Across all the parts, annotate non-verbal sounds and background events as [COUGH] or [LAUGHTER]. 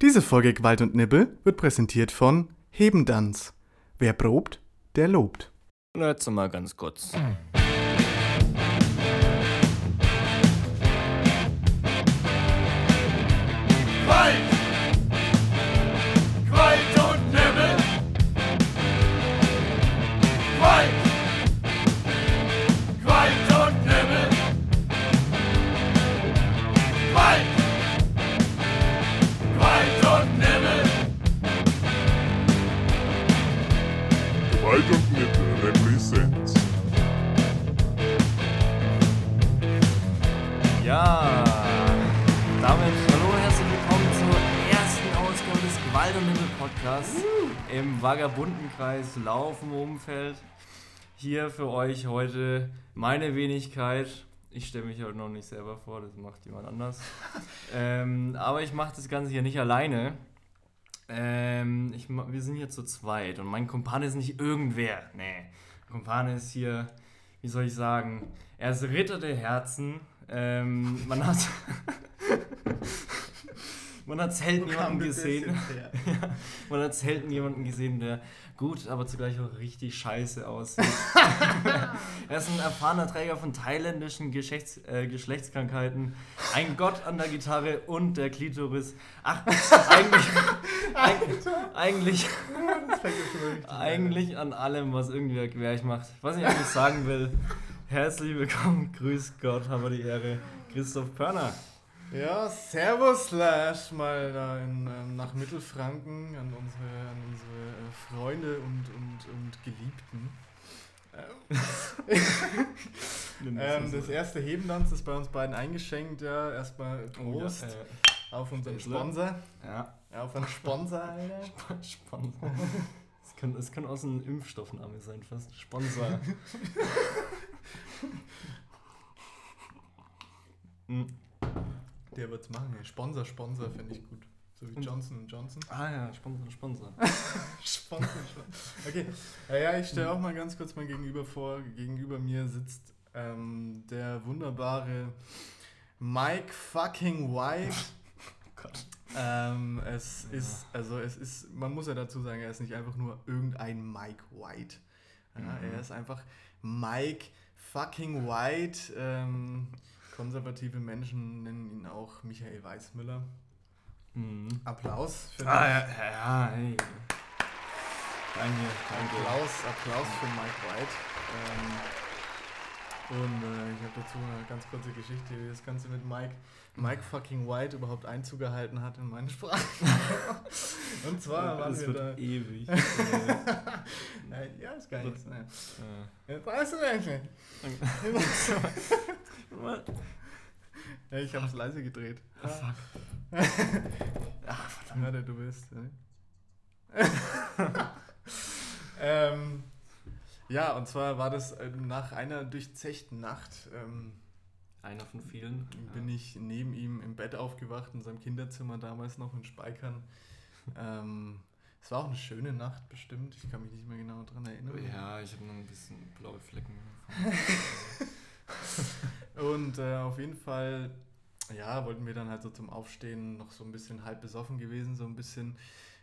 Diese Folge Gewalt und Nibbel wird präsentiert von Hebendanz. Wer probt, der lobt. Na, jetzt mal ganz kurz. Himmel Podcasts im Vagabundenkreis Laufen Umfeld. Hier für euch heute meine Wenigkeit. Ich stelle mich heute noch nicht selber vor, das macht jemand anders. [LAUGHS] ähm, aber ich mache das Ganze hier nicht alleine. Ähm, ich, wir sind hier zu zweit und mein Kumpane ist nicht irgendwer. Nee, mein Kumpane ist hier, wie soll ich sagen, er ist Ritter der Herzen. Ähm, man hat. [LAUGHS] [LAUGHS] man hat selten jemanden gesehen. ja, [LAUGHS] man hat selten jemanden gesehen, der gut, aber zugleich auch richtig scheiße aussieht. [LAUGHS] er ist ein erfahrener Träger von thailändischen Geschlechts, äh, Geschlechtskrankheiten, ein Gott an der Gitarre und der Klitoris. Ach, [LAUGHS] eigentlich, eigentlich, eigentlich, eigentlich an allem, was irgendwie gleich macht. Was ich eigentlich sagen will, herzlich willkommen, grüß Gott, haben wir die Ehre, Christoph Pörner. Ja, Servus Slash mal da in, ähm, nach Mittelfranken an unsere, an unsere äh, Freunde und, und, und Geliebten. [LAUGHS] Ähm, das erste Hebendanz ist bei uns beiden eingeschenkt, ja. Erstmal Prost Oh, ja, auf unseren. Sponsor. ja. Ja, auf einen Sponsor, Alter. [LAUGHS] Sponsor. Es kann, kann auch so ein Impfstoffname sein, fast. Sponsor. [LAUGHS] Hm. Der wird's machen, ey. Sponsor, Sponsor finde ich gut. So wie Und- Johnson Johnson. Ah ja, Sponsor, Sponsor. [LAUGHS] Sponsor, Sponsor. Okay, ja, ich stelle auch mal ganz kurz mein Gegenüber vor. Gegenüber mir sitzt ähm, der wunderbare Mike fucking White. [LAUGHS] Gott. Ähm, es Ja. ist, also es ist, man muss ja dazu sagen, er ist nicht einfach nur irgendein Mike White. Ja, Mhm. Er ist einfach Mike fucking White. Ähm, konservative Menschen nennen ihn auch Michael Weißmüller. Mhm. Applaus für Ah ja, ja, ja, hey. Danke, danke. Applaus, Applaus für Mike White. Ähm, und äh, ich habe dazu eine ganz kurze Geschichte, wie das Ganze mit Mike, Mike fucking White überhaupt Einzug gehalten hat in meine Sprache. [LAUGHS] und zwar waren das wir wird da. ewig. [LAUGHS] Ja, ist gar nichts. Ne. Jetzt weißt du? [LAUGHS] Ja, ich habe es leise gedreht. Ah, fuck. Ach, verdammt. Ja, der du bist. Ne? [LAUGHS] ähm, ja, und zwar war das äh, nach einer durchzechten Nacht. Ähm, Einer von vielen. bin ich neben ihm im Bett aufgewacht, in seinem Kinderzimmer damals noch in Speichern. Ähm, es war auch eine schöne Nacht bestimmt, ich kann mich nicht mehr genau daran erinnern. Ja, ich habe noch ein bisschen blaue Flecken. [LAUGHS] Und äh, auf jeden Fall, ja, wollten wir dann halt so zum Aufstehen noch so ein bisschen halb besoffen gewesen, so ein bisschen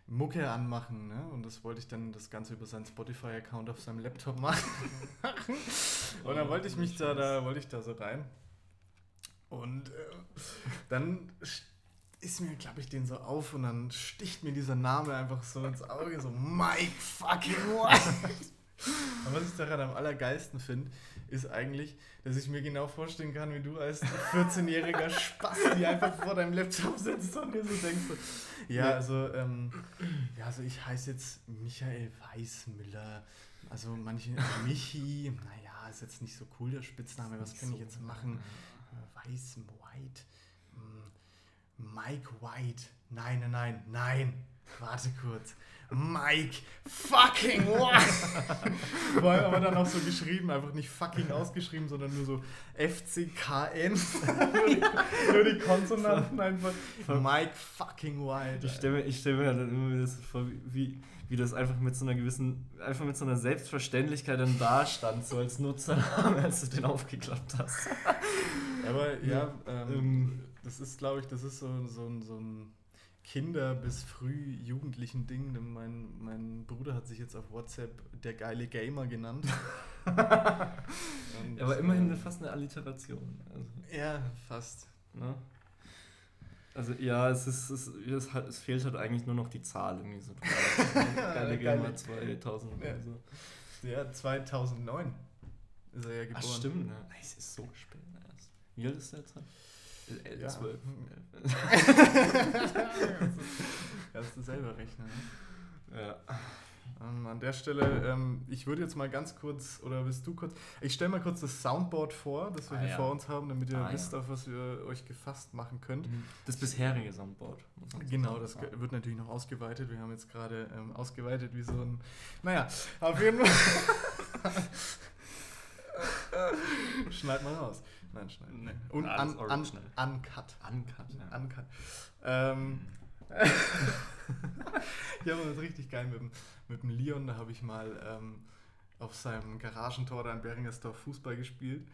Mucke anmachen, ne? Und das wollte ich dann das Ganze über seinen Spotify-Account auf seinem Laptop [LAUGHS] machen. Und dann wollte ich mich da, da wollte ich da so rein. Und äh, dann st- ist mir, glaube ich, den so auf und dann sticht mir dieser Name einfach so ins Auge, so Mike fucking White. [LAUGHS] Und was ich daran am allergeilsten finde, ist eigentlich, dass ich mir genau vorstellen kann, wie du als 14-jähriger Spasti einfach vor deinem Laptop sitzt und dir so denkst, so, ja, also, ähm, ja, also ich heiße jetzt Michael Weißmüller. Also manche, Michi, naja, ist jetzt nicht so cool der Spitzname, was kann ich jetzt machen? Weiß, White, hm, Mike White. Nein, nein, nein, nein. Warte kurz. Mike fucking White. Vor allem aber dann auch so geschrieben, einfach nicht fucking ausgeschrieben, sondern nur so FCKN. nur, [LAUGHS] die, nur die Konsonanten einfach. Mike fucking White. Ich stelle mir, ich stell mir dann immer wieder so vor, wie, wie, das einfach mit so einer gewissen, einfach mit so einer Selbstverständlichkeit dann da stand, so als Nutzername, [LAUGHS] als du den aufgeklappt hast. Aber ja, ähm, Ähm, das ist, glaube ich, das ist so, so, ein- so ein Kinder- bis früh jugendlichen Ding. Denn Mein, mein Bruder hat sich jetzt auf WhatsApp der geile Gamer genannt. [LAUGHS] Und, Aber immerhin äh, fast eine Alliteration. Also, Ja, fast. ne? also ja, es, ist, es, es, hat, es fehlt halt eigentlich nur noch die Zahl irgendwie so. [LAUGHS] Geile Gamer Geile- 2000 Ja. so. Ja, 2009 ist er ja geboren. Ach stimmt, ne? Es ist so spät erst. Wie alt ist der jetzt? Äh, Ja. 12. Kannst du selber rechnen. Ne? ja. Ähm, an der Stelle, ähm, ich würde jetzt mal ganz kurz, oder willst du kurz, ich stelle mal kurz das Soundboard vor, das wir Ah, hier ja. vor uns haben, damit ihr Ah, wisst, ja. auf was ihr euch gefasst machen könnt. Das bisherige Soundboard. Genau, sagen. das Ja. ge- wird natürlich noch ausgeweitet. Wir haben jetzt gerade ähm, ausgeweitet wie so ein. Naja, auf jeden Fall. [LAUGHS] [LAUGHS] schneid mal raus. Nein, schneid. Nee, Und un, un, uncut. Uncut, ja. Uncut. Ähm, [LAUGHS] ja, aber das ist richtig geil mit dem, mit dem Leon. Da habe ich mal ähm, auf seinem Garagentor da in Beringersdorf Fußball gespielt.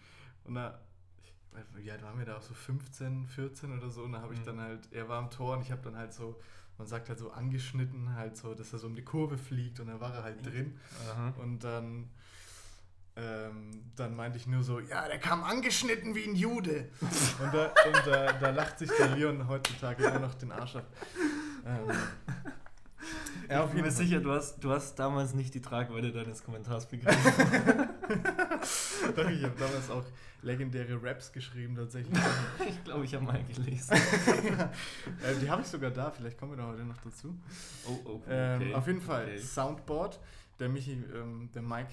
Und da, ich wie alt waren wir da? So 15, 14 oder so. Und da habe ich Mhm. dann halt, er war am Tor und ich habe dann halt so, man sagt halt so angeschnitten, halt so, dass er so um die Kurve fliegt und dann war er halt drin. Aha. Und dann, ähm, dann meinte ich nur so, ja, der kam angeschnitten wie ein Jude. Und da, und da, da lacht sich der Leon heutzutage immer noch den Arsch ab. Ähm, ja, ich bin mir Fall. sicher, du hast, du hast damals nicht die Tragweite deines Kommentars begriffen. [LAUGHS] Doch, ich habe damals auch legendäre Raps geschrieben tatsächlich. [LAUGHS] ich glaube, ich habe mal gelesen. [LAUGHS] äh, die habe ich sogar da, vielleicht kommen wir da heute noch dazu. Oh, oh, Ähm, okay. auf jeden Fall, Okay. Soundboard. Der Michi, ähm, der Mike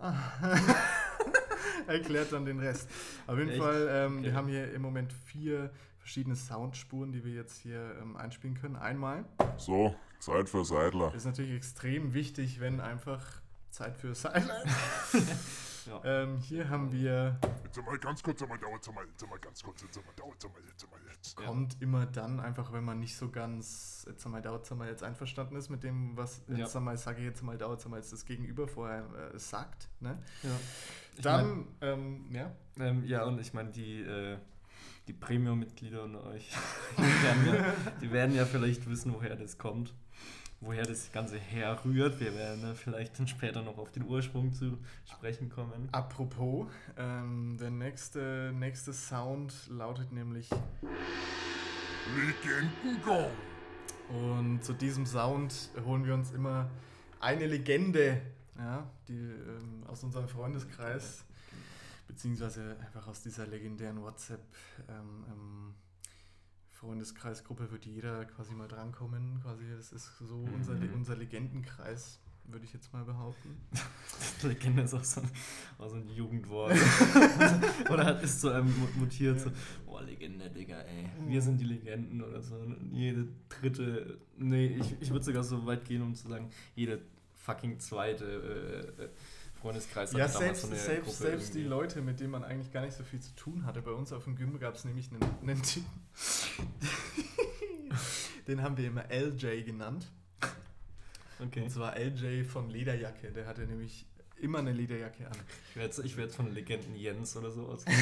[LAUGHS] erklärt dann den Rest. Auf jeden Echt? Fall, ähm, Okay. wir haben hier im Moment vier verschiedene Soundspuren, die wir jetzt hier ähm, einspielen können. Einmal So, Zeit für Seidler. ist natürlich extrem wichtig, wenn einfach Zeit für Silence. [LAUGHS] Ja. ähm, hier haben wir, Jetzt mal ganz kurz, einmal dauert mal, jetzt mal ganz kurz, jetzt mal dauert mal, jetzt mal jetzt. Ja. kommt immer dann einfach, wenn man nicht so ganz, jetzt einmal dauert es mal jetzt einverstanden ist mit dem, was Ja. jetzt einmal sage ich jetzt mal dauert es mal jetzt das Gegenüber vorher äh, sagt. Ne? Ja. Ich Dann, ähm, ja. mein, ähm, ja, und ich meine, die, äh, die Premium-Mitglieder unter euch, die werden, ja, die werden ja vielleicht wissen, woher das kommt. Woher das Ganze herrührt. Wir werden äh, vielleicht dann später noch auf den Ursprung zu sprechen kommen. Apropos, ähm, der nächste, nächste Sound lautet nämlich Legendengong. Und zu diesem Sound holen wir uns immer eine Legende, ja, die ähm, aus unserem Freundeskreis, beziehungsweise einfach aus dieser legendären WhatsApp ähm, ähm, Freundeskreisgruppe wird jeder quasi mal drankommen. Quasi, das ist so unser, Mhm. unser Legendenkreis, würde ich jetzt mal behaupten. [LAUGHS] Legende ist auch so ein, auch so ein Jugendwort. [LAUGHS] oder hat- ist so ähm, mu- mutiert so, boah, Legende, Digga, ey. Wir sind die Legenden oder so. Und jede dritte, nee, ich, ich würde sogar so weit gehen, um zu sagen, jede fucking zweite äh, äh, Freundeskreis Ja, hatte damals selbst, selbst, selbst die. Leute, mit denen man eigentlich gar nicht so viel zu tun hatte. Bei uns auf dem Gym gab es nämlich einen, einen Typen. [LAUGHS] Den haben wir immer LJ genannt. Okay. Und zwar LJ von Lederjacke. Der hatte nämlich immer eine Lederjacke an. Ich werde jetzt, ich werd von Legenden Jens oder so aus. [LAUGHS]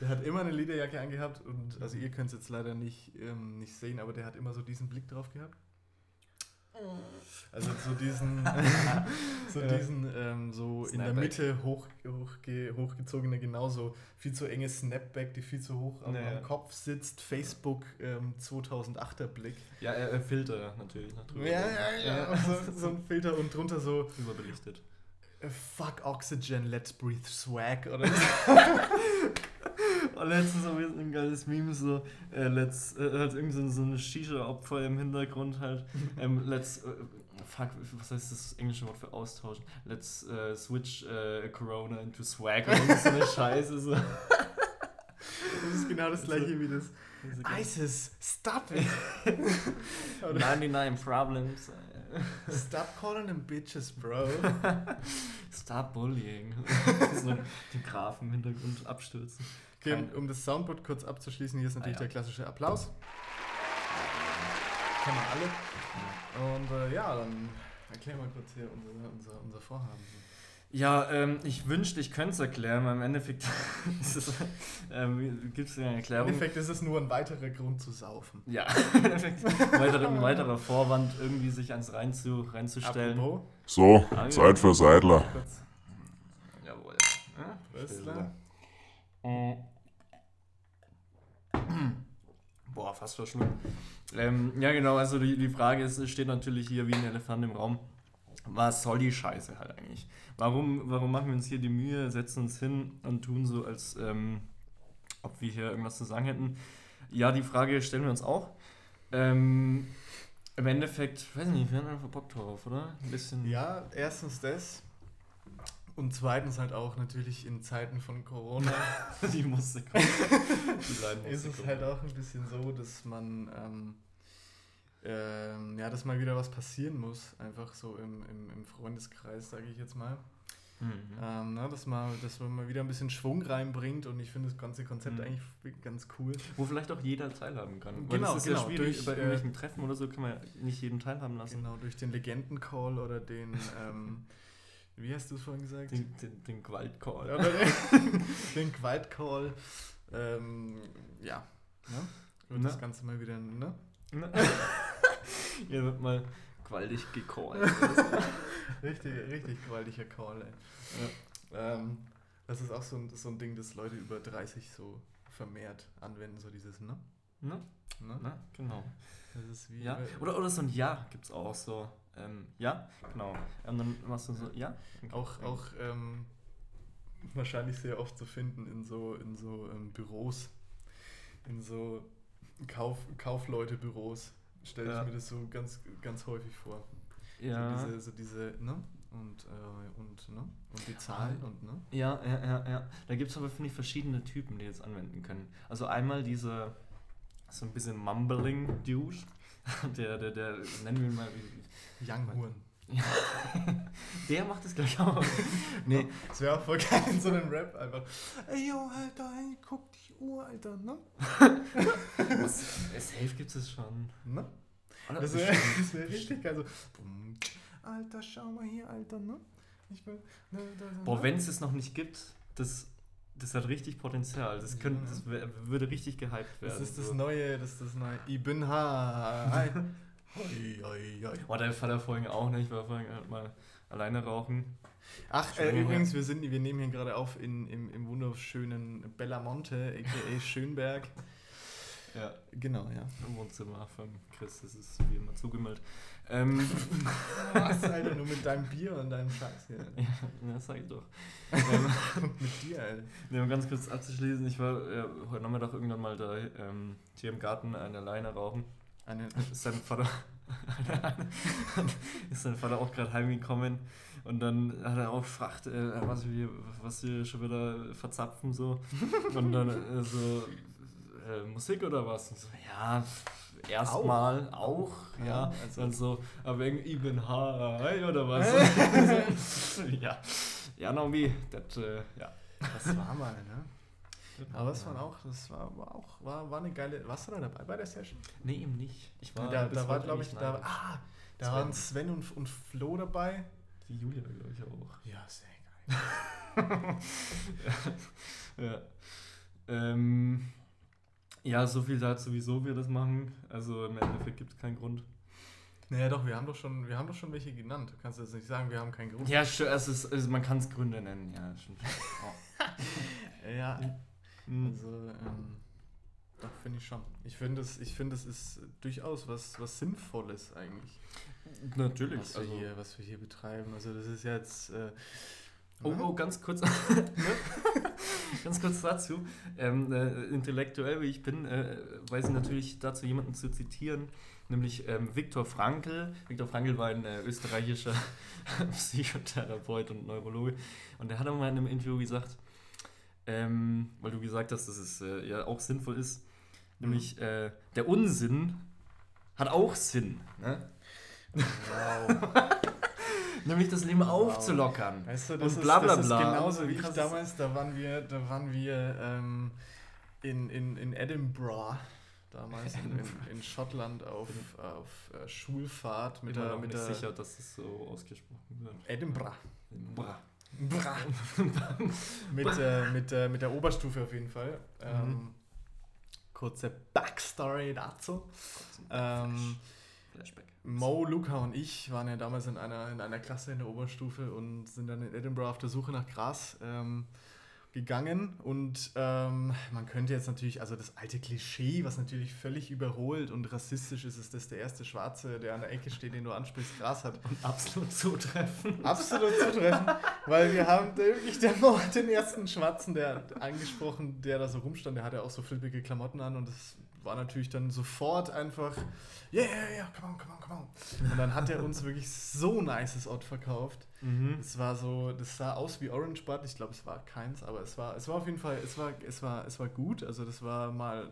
Der hat immer eine Lederjacke angehabt und also ihr könnt es jetzt leider nicht, ähm, nicht sehen, aber der hat immer so diesen Blick drauf gehabt. Also so diesen, [LAUGHS] so Ja. diesen ähm, so in der Snapback. Mitte hoch, hochge, hochgezogene, genauso viel zu enge Snapback, die viel zu hoch am, Ja, ja. am Kopf sitzt, Facebook ähm, 2008er Blick. Ja, äh, äh, Filter natürlich. noch drüber. ja, und so, so ein Filter und drunter so Überbelichtet. äh, Fuck Oxygen, let's breathe swag oder so. [LAUGHS] [LAUGHS] [LAUGHS] Und letztens wir ein geiles Meme, so, äh, let's, äh, halt irgendwie so, so eine Shisha-Opfer im Hintergrund halt, [LAUGHS] ähm, let's, äh, fuck, was heißt das englische Wort für austauschen? Let's äh, switch äh, Corona into swag oder so eine [LAUGHS] Scheiße, so. Das ist genau das gleiche wie das So geil. ISIS, stop it! Oder 99 Problems. [LAUGHS] Stop calling them bitches, bro. [LAUGHS] Stop bullying. [LAUGHS] so den Grafen im Hintergrund abstürzen. Okay, Kein- um das Soundboard kurz abzuschließen, hier ist natürlich Ah, ja. der klassische Applaus. Kennen wir alle. Und äh, ja, dann erklär mal kurz hier unser, unser, unser Vorhaben. Ja, ähm, ich wünschte, ich könnte es erklären, aber im Endeffekt [LAUGHS] ist es, ähm, gibt es eine Im Erklärung. Endeffekt ist es nur ein weiterer Grund zu saufen. Ja, [LAUGHS] im Endeffekt ein weiterer, ein weiterer Vorwand, irgendwie sich ans reinzu, reinzustellen. Apropos, So, Ah. Zeit für Seidler. Kurz. Jawohl. Ja. Mm. [CLEARS THROAT] Boah, fast verschluckt. Ähm, ja, genau, also die, die Frage ist, es steht natürlich hier wie ein Elefant im Raum. Was soll die Scheiße halt eigentlich? Warum, warum machen wir uns hier die Mühe, setzen uns hin und tun so, als ähm, ob wir hier irgendwas zu sagen hätten? Ja, die Frage stellen wir uns auch. Ähm, Im Endeffekt, weiß ich nicht, wir haben einfach Bock drauf, oder? Ein bisschen. Ja, erstens das. Und zweitens halt auch natürlich in Zeiten von Corona [LAUGHS] die musste [LAUGHS] kommen. Die Leiden ist musste es kommen. halt auch ein bisschen so, dass man ähm, ähm, ja, dass mal wieder was passieren muss, einfach so im, im, im Freundeskreis, sage ich jetzt mal. Mhm. Ähm, ne, dass, man, dass man mal wieder ein bisschen Schwung reinbringt und ich finde das ganze Konzept Mhm. eigentlich ganz cool. Wo vielleicht auch jeder teilhaben kann. Weil Genau, es ist genau, ja schwierig, durch, bei äh, irgendwelchen Treffen oder so kann man ja nicht jeden teilhaben lassen. Genau, durch den Legenden-Call oder den, ähm, wie hast du es vorhin gesagt? Den, den, den Gewaltcall. Oder den, [LAUGHS] den Gewalt-Call. Ähm, ja. Ne? Und Ne? das Ganze mal wieder, ne? [LAUGHS] Hier wird mal gewaltig gecallt. [LAUGHS] Richtig, richtig gewaltiger Call, ey. Ähm, das ist auch so ein, so ein Ding, das Leute über 30 so vermehrt anwenden, so dieses, ne? ne? ne? Ne? Genau. Das ist wie. Ja. Oder, oder so ein Ja gibt es auch so. Ähm, ja, genau. Und dann machst du so, ja. Auch, auch ähm, wahrscheinlich sehr oft zu finden in so, in so ähm, Büros, in so Kauf, Kaufleute-Büros. Stelle Ja. ich mir das so ganz, ganz häufig vor. Ja. So diese, so diese, ne? Und, äh, und, ne? Und die Zahlen Ah. und, ne? Ja, ja, ja, ja. Da gibt es aber, finde ich, verschiedene Typen, die jetzt anwenden können. Also einmal dieser so ein bisschen mumbling Dude. [LAUGHS] Der, der, der, nennen wir ihn mal, wie- Young Huren. [LAUGHS] der macht das gleich auch. [LAUGHS] nee, Das wäre auch voll geil in so einem Rap einfach. Ey, yo, Alter, ey, guck Uhr, Alter, ne? safe gibt es schon. ne? Das wäre wär richtig geil. So, bumm, Alter, schau mal hier, Alter, ne? Ich will, ne, da, da, Boah, ne? wenn es das noch nicht gibt, das, das hat richtig Potenzial. Das, könnte, das wär, würde richtig gehypt werden. Das ist das so. neue, das ist das neue. Ich bin high. [LAUGHS] Boah, der Vater vorhin auch nicht. Ich war vorhin halt mal alleine rauchen. Ach, äh, übrigens, wir, sind, wir nehmen hier gerade auf in, im, im wunderschönen Bellamonte, a.k.a. Schönberg. Ja, Genau, ja. im Wohnzimmer von Chris. Das ist wie immer zugemüllt. Ähm, [LAUGHS] Was, Alter, nur mit deinem Bier und deinem Scheiß hier. ja, das sag ich doch. ähm, [LAUGHS] mit dir, Alter. Nee, um ganz kurz abzuschließen, ich war äh, heute Nachmittag irgendwann mal da ähm, hier im Garten der Leine rauchen. Eine, Ist sein Vater, [LAUGHS] ist sein Vater auch gerade heimgekommen und dann hat er auch gefragt, äh, was, wir, was wir schon wieder verzapfen so. [LAUGHS] Und dann äh, so, äh, Musik oder was? Und so, ja, erstmal auch, ja. Ja, also- und so, aber irgendwie ich bin high oder was? [LAUGHS] [LAUGHS] ja, ja, Naomi, das, äh, ja. das war mal, ne? Aber das war auch, das war, war auch, war, war eine geile. Warst du da dabei bei der Session? Nee, eben nicht. Ich war da, da war, glaube ich, da, ah, da waren Sven und, und Flo dabei. Die Julia, glaube ich, auch. Ja, sehr geil. [LAUGHS] Ja. Ähm, ja, so viel dazu, wieso wir das machen. Also im Endeffekt gibt es keinen Grund. Naja, doch, wir haben doch schon, wir haben doch schon welche genannt. Du kannst jetzt nicht sagen, wir haben keinen Grund. Ja, es ist, also man kann es Gründe nennen, ja, stimmt. [LAUGHS] Ja, Hm. also, ähm, doch, finde ich schon. Ich finde, es es ist durchaus was, was Sinnvolles eigentlich, Natürlich. was wir, Also, hier, was wir hier betreiben. Also, das ist jetzt. Äh, oh, ne? oh, ganz kurz. [LAUGHS] ganz kurz dazu. Ähm, äh, intellektuell wie ich bin, äh, weiß ich natürlich dazu jemanden zu zitieren, nämlich ähm, Viktor Frankl. Viktor Frankl war ein äh, österreichischer [LAUGHS] Psychotherapeut und Neurologe. Und der hat auch mal in einem Interview gesagt, ähm, weil du gesagt hast, dass es äh, ja auch sinnvoll ist, nämlich äh, der Unsinn hat auch Sinn. Ne? Wow. [LAUGHS] Nämlich das Leben Wow. aufzulockern. Weißt du, das, Und ist, bla, bla, das ist bla. genauso wie ich damals, da waren wir, da waren wir ähm, in, in, in Edinburgh, damals in, in, in Schottland auf, auf äh, Schulfahrt mit Bin mir der, noch mit nicht der sicher, dass das so ausgesprochen wird. Edinburgh. [LAUGHS] Bra. mit, äh, mit, äh, mit der Oberstufe auf jeden Fall. Ähm, kurze Backstory dazu. Ähm, Flashback. Mo, Luca und ich waren ja damals in einer, in einer Klasse in der Oberstufe und sind dann in Edinburgh auf der Suche nach Gras ähm, gegangen. Und ähm, man könnte jetzt natürlich, also das alte Klischee, was natürlich völlig überholt und rassistisch ist, ist, dass der erste Schwarze, der an der Ecke steht, den du ansprichst, Gras hat. Absolut zutreffen. Absolut zutreffen, weil wir haben wirklich den ersten Schwarzen, der angesprochen, der da so rumstand, der hatte auch so flippige Klamotten an und das war natürlich dann sofort einfach, yeah, yeah, yeah, come on, come on, come on. Und dann hat er uns wirklich so ein nices Ort verkauft. Mhm. Es war so, das sah aus wie Orange Bud, ich glaube, es war keins, aber es war, es war auf jeden Fall, es war, es war, es war gut. Also das war mal,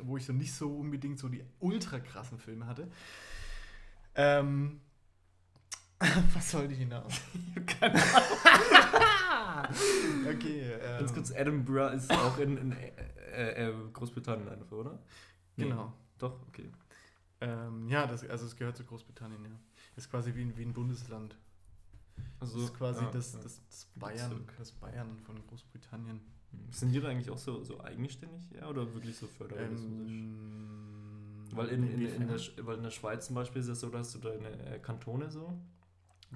wo ich so nicht so unbedingt so die ultra krassen Filme hatte. Ähm, [LAUGHS] was sollte ich hinaus? [LAUGHS] Keine [LAUGHS] Okay, ähm, Ganz kurz, Edinburgh ist auch in, in äh, äh, Großbritannien einfach, oder? Nee. Genau. Doch, okay. Ähm, ja, das, also es gehört zu Großbritannien, ja. Ist quasi wie ein, wie ein Bundesland. Also, das ist quasi ja, das, das, das Bayern, das Bayern von Großbritannien. Sind die da eigentlich auch so, so eigenständig, ja, oder wirklich so föderalistisch? Ähm, Weil in, in, in, der, weil in der Schweiz zum Beispiel ist es so, dass du deine äh, Kantone so,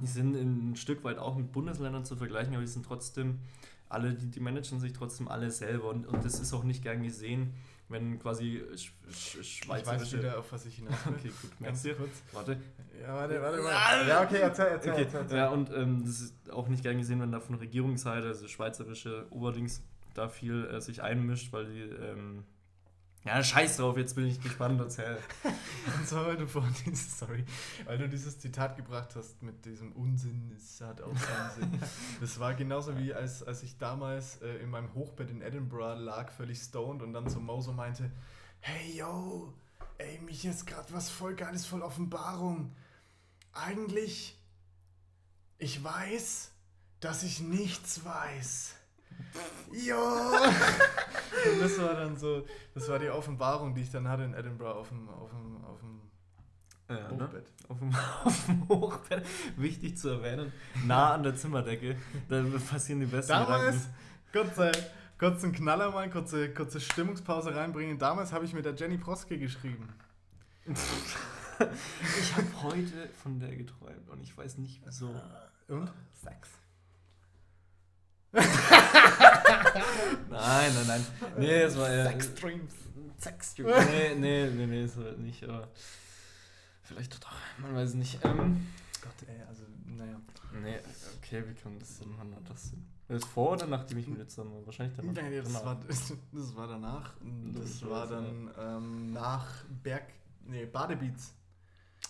die sind ein Stück weit auch mit Bundesländern zu vergleichen, aber die sind trotzdem, alle, die, die managen sich trotzdem alle selber und, und das ist auch nicht gern gesehen, wenn quasi sch, sch, ich weiß schweizerische... wieder, auf was ich hinaus will. okay, gut, [LAUGHS] merkst du? kurz. Warte. Ja, warte, warte, warte. Ja, okay, erzähl, erzähl, Okay, erzähl. erzähl. ja, und ähm, das ist auch nicht gern gesehen, wenn da von Regierungsseite, also schweizerische Oberdings, da viel äh, sich einmischt, weil die, ähm, ja, scheiß drauf, jetzt bin ich gespannt, erzähl. [LAUGHS] Und zwar, weil du vorhin dieses, sorry, weil du dieses Zitat gebracht hast mit diesem Unsinn, es hat auch seinen [LAUGHS] Sinn. Das war genauso wie als, als ich damals äh, in meinem Hochbett in Edinburgh lag, völlig stoned und dann zu Mo so meinte, hey yo, ey, mich jetzt gerade was voll geiles, voll Offenbarung. Eigentlich, ich weiß, dass ich nichts weiß. Jo! [LAUGHS] Und das war dann so, das war die Offenbarung, die ich dann hatte in Edinburgh auf dem, auf dem, auf dem Ja, ne? Hochbett. Auf dem, [LAUGHS] auf dem Hochbett, wichtig zu erwähnen, nah an der Zimmerdecke, da passieren die besten Damals, kurze, kurzen Knaller mal, kurze, kurze Stimmungspause reinbringen. Damals habe ich mit der Jenny Proske geschrieben. [LAUGHS] Ich habe heute von der geträumt und ich weiß nicht wieso. Und? Sex. [LAUGHS] [LAUGHS] Nein, nein, nein. Nee, es war eher... Sextreams. Sexstream. Nee, nee, nee, nee, ist halt nicht, aber... Vielleicht doch, man weiß es nicht. Ähm, Gott, ey, also, naja. nee, okay, wie kann das denn, wann hat das denn? Das ist vor oder nachdem ich mit zusammen war? Wahrscheinlich danach. Nee, das, Danach. war, [LAUGHS] das, war danach. Das, Das war war dann ähm, nach Berg. Nee, Badebeats.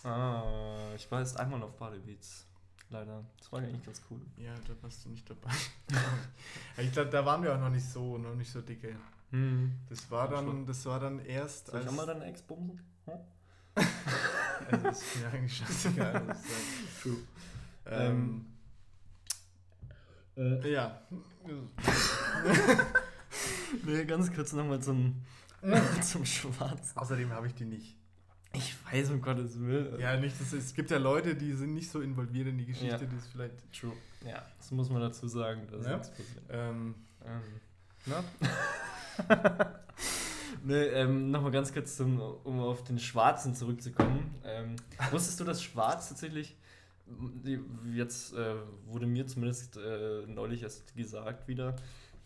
Ah, ich war jetzt einmal auf Badebeats. Leider. Das war eigentlich ganz cool. Ja, da warst du nicht dabei. [LAUGHS] ich glaube, da waren wir auch noch nicht so, noch nicht so dicke. Hm. Das war Ja, dann, schon. das war dann erst. Soll ich auch mal deine Ex bumsen? [LAUGHS] Also, das ist mir eigentlich scheißegal. muss ich sagen. True. Ähm, Äh, ja. [LAUGHS] nee, ganz kurz nochmal zum, zum Schwarz. Außerdem habe ich die nicht. Ich weiß, um Gottes Willen. Ja, nicht, das, es gibt ja Leute, die sind nicht so involviert in die Geschichte, Ja. die ist vielleicht. True. Ja, das muss man dazu sagen. Das Ja. passiert. Ähm, Ähm, na? [LAUGHS] nee, ähm, nochmal ganz kurz, zum, um auf den Schwarzen zurückzukommen. Ähm, wusstest du, dass Schwarz tatsächlich, jetzt äh, wurde mir zumindest äh, neulich erst gesagt wieder,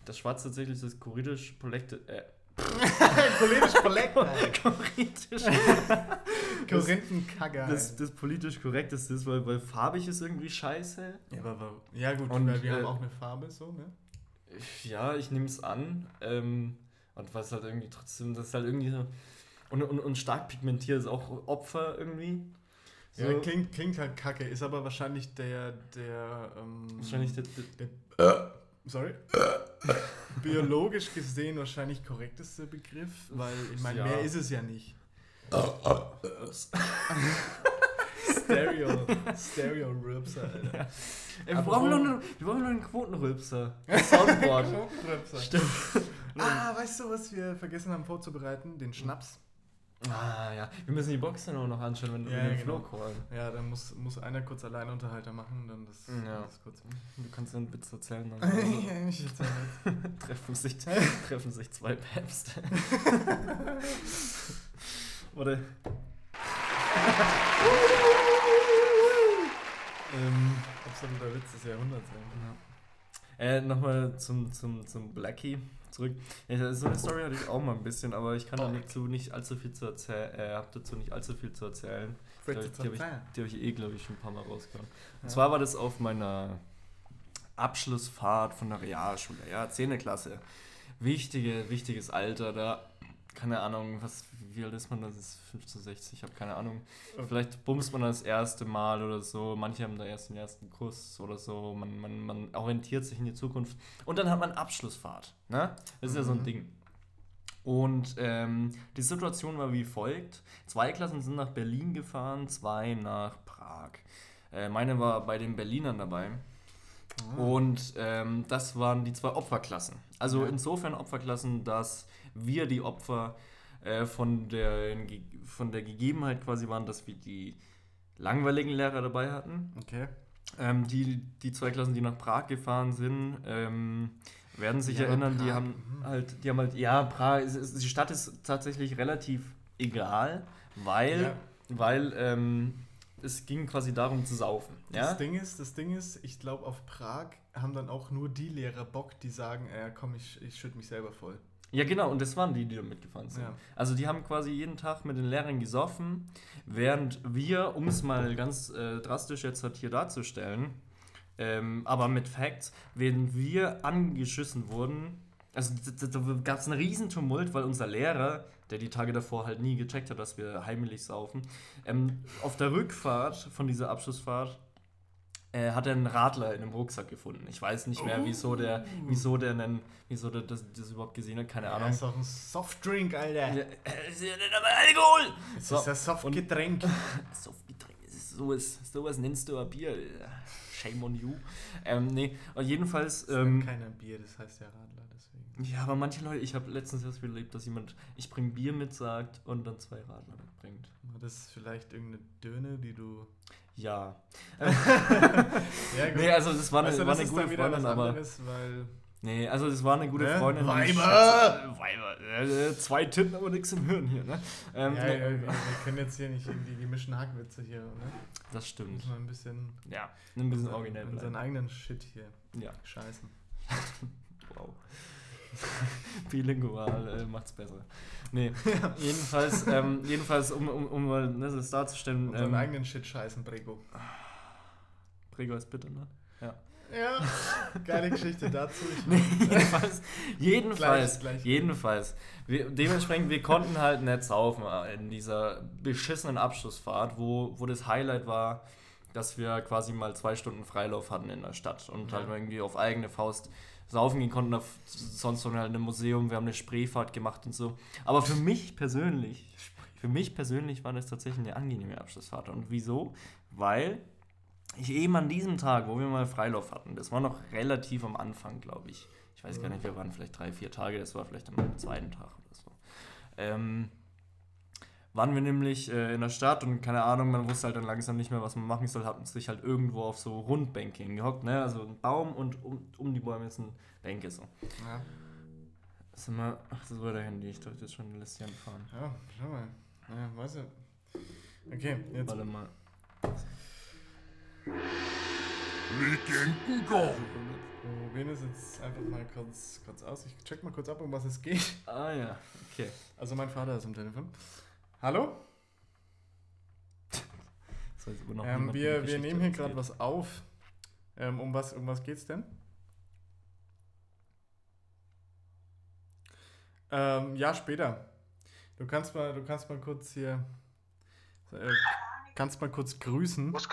dass Schwarz tatsächlich das kuritisch Polekte, äh, [LAUGHS] Cholerisch Kolleg. kuritisch, [LAUGHS] Korinthenkacker. das, das politisch korrekteste ist, weil, weil farbig ist irgendwie scheiße. ja, aber, aber, ja, gut, Und, weil wir äh, haben auch eine Farbe, so, ne? Ja, ich nehme es an. Ähm, und was halt irgendwie trotzdem, das ist halt irgendwie so. Und, und, und stark pigmentiert ist auch Opfer irgendwie. So, Ja, klingt, klingt halt kacke, ist aber wahrscheinlich der, der, ähm, wahrscheinlich der, der, sorry, [LAUGHS] biologisch gesehen wahrscheinlich korrekteste Begriff, weil ich meine, Ja. mehr ist es ja nicht. Stereo, Stereo Rübser, Alter. Ey, wir, brauchen noch einen, wir brauchen noch einen Quotenrülpser. Soundboard. [LAUGHS] Rübser. Stimmt. Ah, weißt du, was wir vergessen haben vorzubereiten? Den Schnaps. Ah ja, wir müssen die Boxen auch noch anschauen, wenn Ja, wir den genau. Flow callen. Ja, dann muss, muss einer kurz Alleinunterhalter machen, dann das, Ja. das kurz. Du kannst einen Witz erzählen. Dann [LAUGHS] Ich erzähl jetzt. [LAUGHS] treffen, sich, treffen sich zwei Päpste. [LAUGHS] Warte. ähm, absoluter Witz des Jahrhunderts. ey. Äh, nochmal zum, zum, zum Blackie zurück. Ja, so eine Story hatte ich auch mal ein bisschen, aber ich kann dazu nicht allzu viel zu erzählen, äh, hab dazu nicht allzu viel zu erzählen. Die Fritz habe ich, die hab ich eh, glaube ich, schon ein paar Mal rausgehauen. Und Ja. zwar war das auf meiner Abschlussfahrt von der Realschule, ja, 10. Klasse. Wichtige, wichtiges Alter, da, keine Ahnung, was, wie alt ist man, das ist 15, 16, ich habe keine Ahnung. Vielleicht bumst man das erste Mal oder so, manche haben da erst den ersten Kuss oder so, man, man, man orientiert sich in die Zukunft. Und dann hat man Abschlussfahrt, ne? Das ist ja so ein Mhm. Ding. Und ähm, die Situation war wie folgt. Zwei Klassen sind nach Berlin gefahren, zwei nach Prag. Äh, meine war bei den Berlinern dabei. Ah. Und ähm, das waren die zwei Opferklassen. Also Ja. insofern Opferklassen, dass wir die Opfer äh, von, der, von der Gegebenheit quasi waren, dass wir die langweiligen Lehrer dabei hatten. Okay. Ähm, die, die zwei Klassen, die nach Prag gefahren sind, ähm, werden sich Ja, erinnern, die haben mhm. halt, die haben halt, ja, Prag, die Stadt ist tatsächlich relativ egal, weil, Ja. weil ähm, es ging quasi darum zu saufen. Ja? Das Ding ist, das Ding ist, ich glaube, auf Prag haben dann auch nur die Lehrer Bock, die sagen, äh, komm, ich, ich schütte mich selber voll. Ja, genau, und das waren die, die da mitgefahren sind. Ja. Also die haben quasi jeden Tag mit den Lehrern gesoffen, während wir, um es mal ganz äh, drastisch jetzt halt hier darzustellen, ähm, aber mit Facts, während wir angeschissen wurden, also da, gab es einen riesen Tumult, weil unser Lehrer, der die Tage davor halt nie gecheckt hat, dass wir heimlich saufen, ähm, auf der Rückfahrt von dieser Abschlussfahrt äh, hat er einen Radler in einem Rucksack gefunden. Ich weiß nicht mehr, wieso der, wieso der, einen, wieso der das, das überhaupt gesehen hat, keine Ja, Ahnung. ist auch ein Softdrink, Alter. Ja, es ist ja nicht aber Alkohol! Es So, ist ein Softgetränk. [LAUGHS] Softgetränk, das ist sowas, sowas nennst du ein Bier. Shame on you. Ähm, nee, und jedenfalls. Das Ähm, keiner Bier, das heißt ja Radler, deswegen. ja, aber manche Leute, ich habe letztens erst erlebt, dass jemand, ich bring Bier mit sagt und dann zwei Radler mitbringt. Das ist vielleicht irgendeine Döne, die du. Ja. [LAUGHS] Ja, gut. Nee, also das war eine, weißt du, war eine gute Freundin, aber. anderes, weil. Nee, also das war eine gute Ne? Freundin. die Weiber! Weiber! Äh, zwei Titten, aber nichts im Hirn hier, ne? Ähm, ja, nee, ja, wir, wir können jetzt hier nicht irgendwie gemischten Hackwitze hier, ne? Das stimmt. Müssen wir ein bisschen. Ja, ein bisschen unseren- originell Unseren bleiben. eigenen Shit hier Ja. scheißen. [LAUGHS] Wow. [LAUGHS] Bilingual äh, macht's besser. Nee, [LAUGHS] jedenfalls, ähm, jedenfalls, um, um, um mal ne, das darzustellen, Unseren ähm, eigenen Shit scheißen, Brego. Gregor ist bitter, ne? Ja. Ja, geile Geschichte dazu. Nee, [LAUGHS] jedenfalls, jedenfalls, Gleich, gleich. jedenfalls. Wir, dementsprechend, wir konnten halt nicht saufen äh, in dieser beschissenen Abschlussfahrt, wo, wo das Highlight war, dass wir quasi mal zwei Stunden Freilauf hatten in der Stadt und Ja. halt irgendwie auf eigene Faust saufen gehen konnten. Auf, sonst noch halt im Museum, wir haben eine Spreefahrt gemacht und so. Aber für mich persönlich, für mich persönlich war das tatsächlich eine angenehme Abschlussfahrt. Und wieso? Weil ich eben an diesem Tag, wo wir mal Freilauf hatten, das war noch relativ am Anfang, glaube ich. Ich weiß gar nicht, wir waren vielleicht drei, vier Tage, das war vielleicht am zweiten Tag oder so. Ähm, waren wir nämlich äh, in der Stadt und keine Ahnung, man wusste halt dann langsam nicht mehr, was man machen soll, hat sich halt irgendwo auf so Rundbänke hingehockt, ne? Also ein Baum und um, um die Bäume sind Bänke so. Ja, Sag mal, ach, das war der Handy, ich dachte jetzt schon, lässt sich anfahren. ja, schau mal. Ja, weißt du. Okay, jetzt. Warte mal. Legenden go! Wir probieren das jetzt einfach mal kurz, kurz aus. Ich check mal kurz ab, um was es geht. Ah ja, okay. Also mein Vater ist am Telefon. Hallo? Das heißt aber noch Ähm, wir, wir nehmen hier gerade was auf. Ähm, um, was, um was geht's denn? Ähm, ja, später. Du kannst mal, du kannst mal kurz hier. Äh, kannst mal kurz grüßen. Was?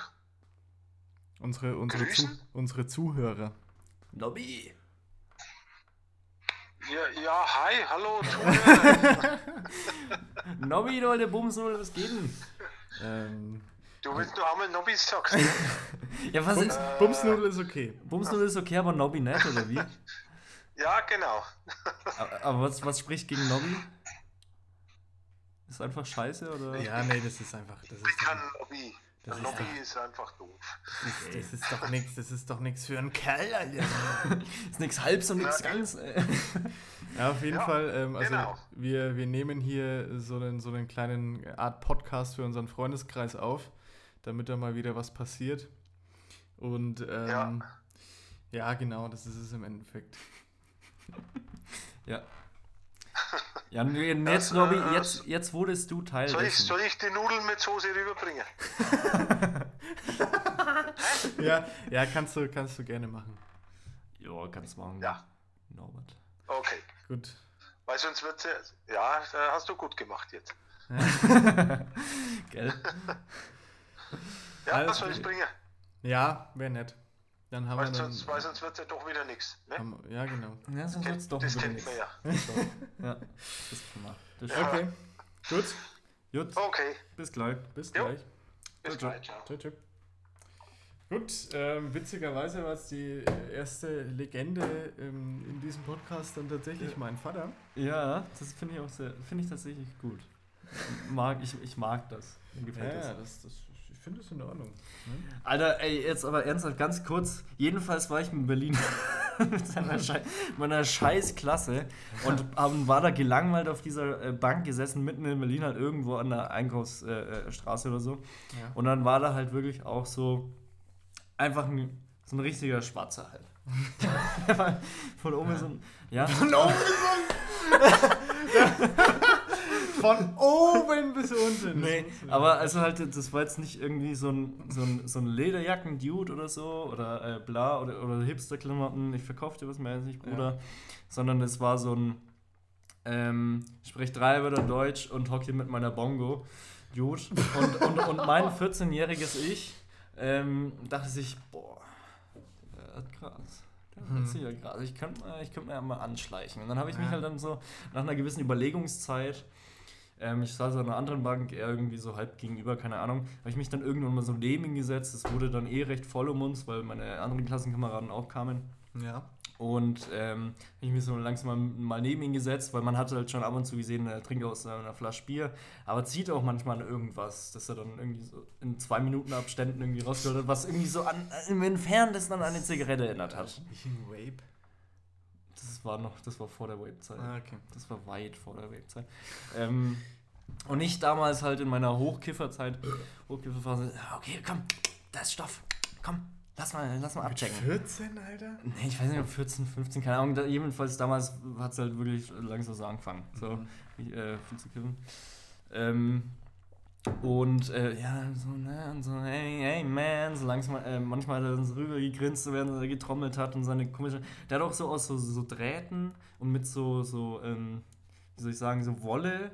Unsere, unsere, Zu, unsere Zuhörer. Lobby! Ja, ja, hi, hallo, [LAUGHS] Zuhörer. Nobby, du alte Bumsnull, was geht denn? Ähm, Du willst nur einmal Nobbys sagst, [LAUGHS] ne? Ja, was Bums, ist. Bumsnudel ist okay. Bumsnull ist okay, aber Nobby nicht, oder wie? [LAUGHS] Ja, genau. Aber aber was, was spricht gegen Nobby? Ist einfach scheiße oder? Ja, nee, das ist einfach. Das Ich ist kann doch, Lobby. Das ist Lobby doch- ist einfach doof. das, das ist doch nichts. Das ist doch nichts für einen Kerl, Alter. [LAUGHS] Ist nichts halbs und nichts ganz. Ja, auf jeden Ja, Fall. Ähm, also genau. wir, wir nehmen hier so einen, so einen kleinen Art Podcast für unseren Freundeskreis auf, damit da mal wieder was passiert. Und ähm, ja. Ja. genau, das ist es im Endeffekt. Ja. Ja, jetzt, Das, Robby, äh, jetzt, jetzt wurdest du Teil Soll ich, dessen. soll ich die Nudeln mit Soße rüberbringen? [LAUGHS] ja, ja, kannst du, kannst du gerne machen. Ja, kannst du machen. Ja. Norbert. Okay. Gut. Weil sonst wird. Ja, da hast du gut gemacht jetzt. [LAUGHS] Gell? Ja, was soll ich bringen? Ja, wäre nett. Dann haben Weil wir dann. sonst, weil sonst wird ja doch wieder nichts. Ne? haben, ja, genau. Ja, sonst Kennt- wird's doch das wieder kennt nichts. man ja. [LAUGHS] Ja, das kann man. Das Ja. Okay. Gut. Gut, Okay, bis gleich. Bis Jo. gleich. bis Ciao, gleich. Ciao. Ciao, ciao. Gut, ähm, witzigerweise war es die erste Legende ähm, in diesem Podcast dann tatsächlich mein Vater. Ja, das finde ich auch sehr, finde ich tatsächlich gut. Mag, ich, ich mag das. Mir gefällt das. das, das, ich finde es in Ordnung. Ne? Alter, ey, jetzt aber ernsthaft, ganz kurz. Jedenfalls war ich in Berlin [LAUGHS] mit seiner Schei meiner scheiß Klasse und war da gelangweilt auf dieser äh, Bank gesessen, mitten in Berlin, halt irgendwo an der Einkaufsstraße äh, Straße oder so. Ja. Und dann war da halt wirklich auch so einfach ein, so ein richtiger Schwarzer halt. [LAUGHS] [LAUGHS] Von oben so ein. Ja. Von oben bis unten. Nee, aber also halt, das war jetzt nicht irgendwie so ein, so ein, so ein Lederjacken-Dude oder so oder äh, bla oder, oder Hipster-Klamotten, ich verkaufe dir was mehr als nicht, Bruder, sondern das war so ein, ähm, ich spreche drei Wörter Deutsch und hocke hier mit meiner Bongo, Dude. Und, und, und mein [LAUGHS] 14-jähriges Ich ähm, dachte sich, boah, der hat krass. Krass. Ich könnte mal, ich könnt mir ja mal anschleichen. Und dann habe ich mich Ja. halt dann so nach einer gewissen Überlegungszeit ähm, ich saß an einer anderen Bank, eher irgendwie so halb gegenüber, keine Ahnung. Habe ich mich dann irgendwann mal so neben ihn gesetzt. Es wurde dann eh recht voll um uns, weil meine anderen Klassenkameraden auch kamen. Ja. Und ähm, habe ich mich so langsam mal, neben ihn gesetzt, weil man hatte halt schon ab und zu gesehen, er trinkt aus einer Flasche Bier, aber zieht auch manchmal an irgendwas, dass er dann irgendwie so in zwei Minuten Abständen irgendwie rausgeholt hat, was irgendwie so an, im Entferntesten an eine Zigarette erinnert hat. Nicht ein Vape. Das war noch, das war vor der Vape-Zeit. Ah, okay. Das war weit vor der Webzeit. Ähm, und ich damals halt in meiner Hochkifferzeit, Hochkifferphase, ja, okay, komm, da ist Stoff, komm, lass mal, lass mal abchecken. 14, Alter? Nee, ich weiß nicht, ob 14, 15, keine Ahnung, da, jedenfalls damals hat es halt wirklich langsam so angefangen, so wie, äh, viel zu kiffen. Ähm, und äh, ja, so, ne, und so, hey, hey, man, so langsam, äh, manchmal hat er so rüber gegrinst, so während er getrommelt hat und seine komische, der hat auch so aus so, so Drähten und mit so, so, ähm, wie soll ich sagen, so Wolle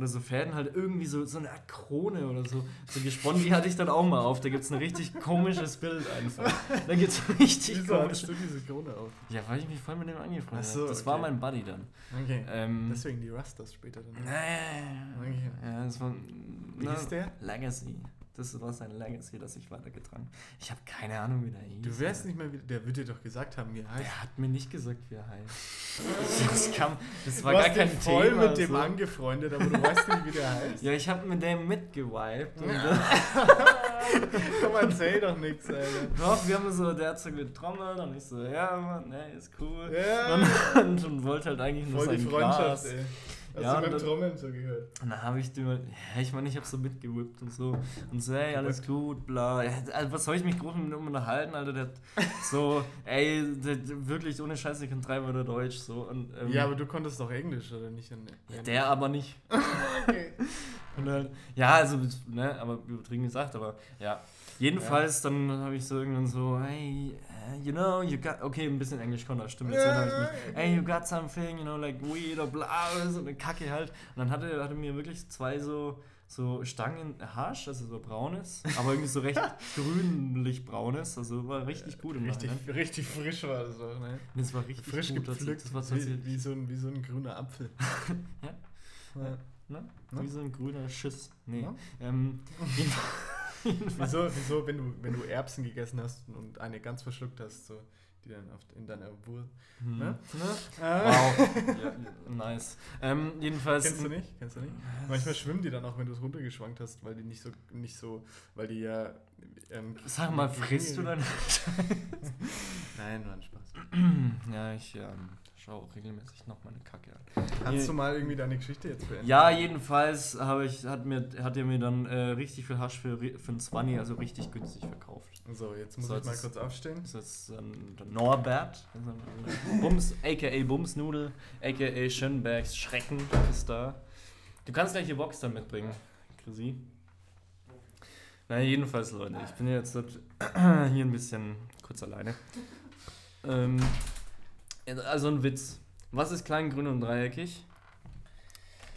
oder so Fäden halt irgendwie so, so eine Art Krone oder so, so gesponnen, die hatte ich dann auch mal auf, da gibt es ein richtig komisches Bild einfach. Da gibt es richtig Wieso hattest du diese Krone auf? ja, weil ich mich voll mit dem angefreundet so, habe. Das war okay. mein Buddy dann. Okay. Ähm, Deswegen die Rusters später dann. nee. Okay. Ja, das war. Wie hieß der? Legacy. Das war sein Legacy, das ich weitergetragen Ich habe keine Ahnung, wie der hieß. Du wärst nicht mehr wieder. Der wird dir doch gesagt haben, wie er heißt. Der hat mir nicht gesagt, wie er heißt. [LAUGHS] Das, kam, das war du gar hast kein dich voll Thema. mit dem so. angefreundet, aber du weißt nicht, wie der heißt. [LAUGHS] Ja, ich habe mit dem mitgewiped. Und [LAUGHS] Komm, erzähl doch nichts, Alter. Doch, wir haben so, der hat so getrommelt und ich so, ja, Mann, ne, ist cool. Ja. Und, und, wollte halt eigentlich nur Voll die sein Freundschaft, Gras. ey. Hast Ja, du beim dann- Trommeln so gehört? Und dann habe ich dir, ja, ich meine, ich habe so mitgewippt und so. Und so, ey, alles gut, bla. Ja, also, was soll ich mich groß mit ihm unterhalten, Alter? Der hat so, ey, der, wirklich ohne Scheiße, ich kann drei Wörter Deutsch, so. Und, ähm, Ja, aber du konntest doch Englisch, oder nicht? ja, der aber nicht. [LAUGHS] Okay. Und dann, ja, also, ne, aber übertrieben gesagt, aber ja. Jedenfalls, dann habe ich so irgendwann so, uh, you know, you got, okay, ein bisschen Englisch konnte, das jetzt, dann habe ich mich, hey, you got something, you know, like weed oder bla, so eine Kacke halt. Und dann hatte er hatte mir wirklich zwei so, so Stangen Hasch, also so braunes, aber irgendwie so [LAUGHS] recht grünlich braunes, also war richtig gut im Richtig, Nachhinein. richtig frisch war das auch, ne? Das war richtig Frisch gut, gepflückt, Das war wie, wie, so ein, wie so ein grüner Apfel. [LAUGHS] Ja. Ja. ne? Ne? Wie so ein grüner Schiss. Nee. Ja. Ähm, [LAUGHS] [LAUGHS] Wieso, wieso wenn, du, wenn du Erbsen gegessen hast und eine ganz verschluckt hast, so, die dann auf, in deiner Wurst. Hm. Ne? Ne? Äh, Wow, ja, nice. Ähm, jedenfalls. Kennst du nicht? Kennst du nicht? Manchmal schwimmen die dann auch, wenn du es runtergeschwankt hast, weil die nicht so, nicht so, weil die ja. Ähm, Sag mal, frisst du dann? [LAUGHS] Nein, nur ein Spaß. ja, ich ähm, schaue auch regelmäßig noch meine Kacke an. Kannst du mal irgendwie deine Geschichte jetzt beenden? Ja, jedenfalls habe ich, hat, mir, hat er mir dann äh, richtig viel Hasch für, für ein 20, also richtig günstig verkauft. So, jetzt muss So, ich mal kurz aufstehen. Das ist ähm, der Norbert, Bums, aka Bumsnudel, aka Schönbergs Schrecken ist da. Du kannst gleich die Box dann mitbringen, Chrissy. Na, jedenfalls, Leute, ich bin jetzt [CLEARS THROAT] hier ein bisschen kurz alleine. Ähm, also ein Witz. Was ist klein, grün und dreieckig?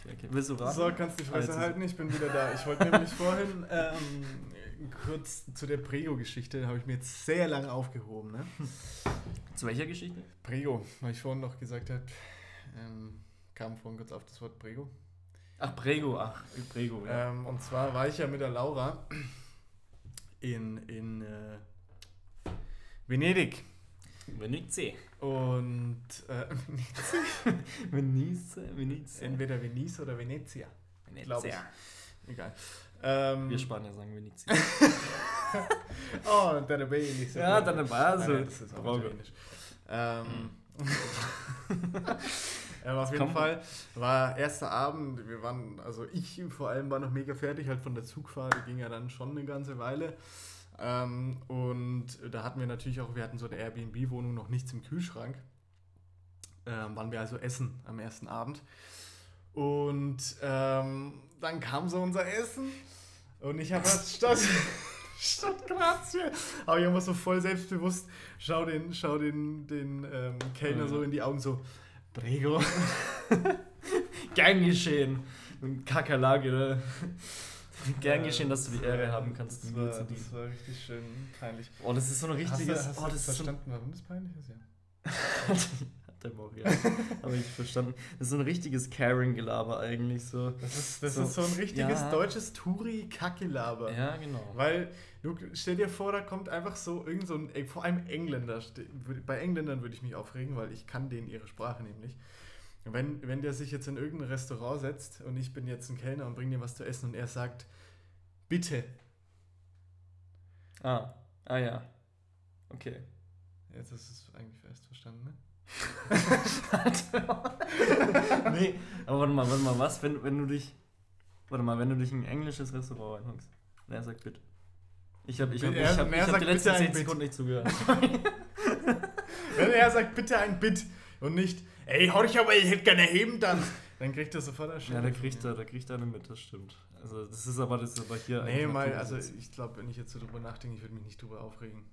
Okay, okay. Willst du raten? So, kannst die Fresse Also- halten, ich bin wieder da. Ich wollte [LAUGHS] nämlich vorhin ähm, kurz zu der Prego-Geschichte, habe ich mir jetzt sehr lange aufgehoben. Ne? Zu welcher Geschichte? Prego, weil ich vorhin noch gesagt habe, ähm, kam vorhin kurz auf das Wort Prego. Ach, Prego, ach, Prego, ja. Ähm, und zwar war ich ja mit der Laura in, in äh, Venedig. Venezia. Und äh, [LAUGHS] Venice, Venezia. entweder Venice oder Venezia. ich. Egal. Ähm, Wir Spanier sagen Venezia. [LAUGHS] Oh, dann nicht so Ja, dann also- Nein, nein, das ist auch italienisch. Ähm, [LAUGHS] ja, auf jeden Komm. Fall war erster Abend, wir waren, also ich vor allem war noch mega fertig, halt von der Zugfahrt, die ging ja dann schon eine ganze Weile. Ähm, und da hatten wir natürlich auch, wir hatten so eine Airbnb-Wohnung, noch nichts im Kühlschrank. Ähm, waren wir also essen am ersten Abend. Und ähm, dann kam so unser Essen und ich habe halt statt, [LAUGHS] statt Grazie, aber ich immer so voll selbstbewusst, schau den, schau den, den ähm, Kellner Ja. so in die Augen so, Prego. [LAUGHS] Gern geschehen. Kakerlake, oder? [LAUGHS] Gern geschehen, dass du die Ehre haben kannst, Das mir war, das war richtig schön peinlich. Oh, das ist so ein richtiges. hast du, hast oh, das ist so ein, verstanden, warum das peinlich ist? Ja. Hat [LAUGHS] der ja. Habe ich verstanden. Das ist so ein richtiges Caring-Gelaber eigentlich so. Das ist, das So, ist so ein richtiges ja. deutsches Touri-Kackelaber. Ja, genau. Weil, du stell dir vor, da kommt einfach so irgend so ein, vor allem Engländer, bei Engländern würde ich mich aufregen, weil ich kann denen ihre Sprache nämlich. Wenn, wenn der sich jetzt in irgendein Restaurant setzt und ich bin jetzt ein Kellner und bringe dir was zu essen und er sagt, bitte. Ah, ah ja. Okay. Jetzt hast du es eigentlich fest verstanden, ne? [LAUGHS] nee, aber warte mal, warte mal, was, wenn, wenn du dich. Warte mal, wenn du dich in ein englisches Restaurant reinhockst. Und er sagt bitte. Ich habe ich hab, ich hab, ich hab die letzten bitte ein 10 Bit. Sekunden nicht zugehört. [LAUGHS] Wenn er sagt, bitte ein Bit und nicht, ey, horch aber, ich hätte gerne heben dann. [LAUGHS] Dann kriegt er sofort eine Ja, Schelle da von kriegt er, da kriegt er eine mit, das stimmt. Also das ist aber, das ist aber hier Nee, mal, also ich glaube, wenn ich jetzt so drüber nachdenke, ich würde mich nicht drüber aufregen.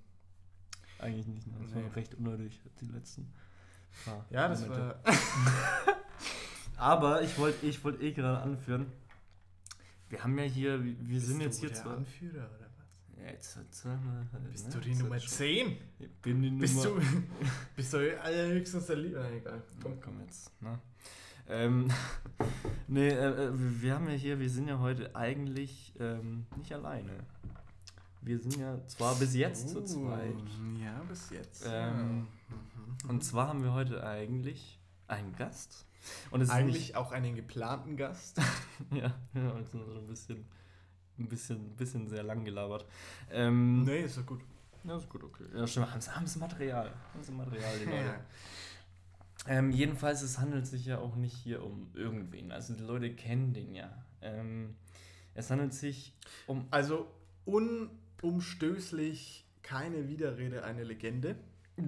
Eigentlich nicht, ne? das Nee. war recht unnötig, die letzten paar Ja, das Momente. war. [LAUGHS] Aber ich wollte ich wollt eh gerade anführen, wir haben ja hier, wir, wir sind jetzt Bist du hier der zwar... Anführer? Ja, jetzt, jetzt, sag mal, halt, Bist ne? du die Jetzt Nummer hat schon- 10? Ich bin die Bist Nummer... du, [LAUGHS] bist du allerhöchstens der Liebe? Na, egal. Komm, komm jetzt. Ne? Ähm, [LAUGHS] nee, äh, äh, wir wir haben ja hier, wir sind ja heute eigentlich ähm, nicht alleine. Wir sind ja zwar bis jetzt zu zweit. Ja, bis jetzt. Ähm, ja. Und zwar haben wir heute eigentlich einen Gast. Und es ist Eigentlich auch einen geplanten Gast. nicht, [LAUGHS] ja, ja, also so ein bisschen, ein bisschen, bisschen sehr lang gelabert. Ähm, nee, ist doch gut. Ja, ist gut, okay. Ja, stimmt, haben sie, haben sie Material. Haben sie Material, die [LAUGHS] Leute. Ja. Ähm, jedenfalls, es handelt sich ja auch nicht hier um irgendwen. Also die Leute kennen den ja. Ähm, es handelt sich um. Also unumstößlich keine Widerrede, eine Legende.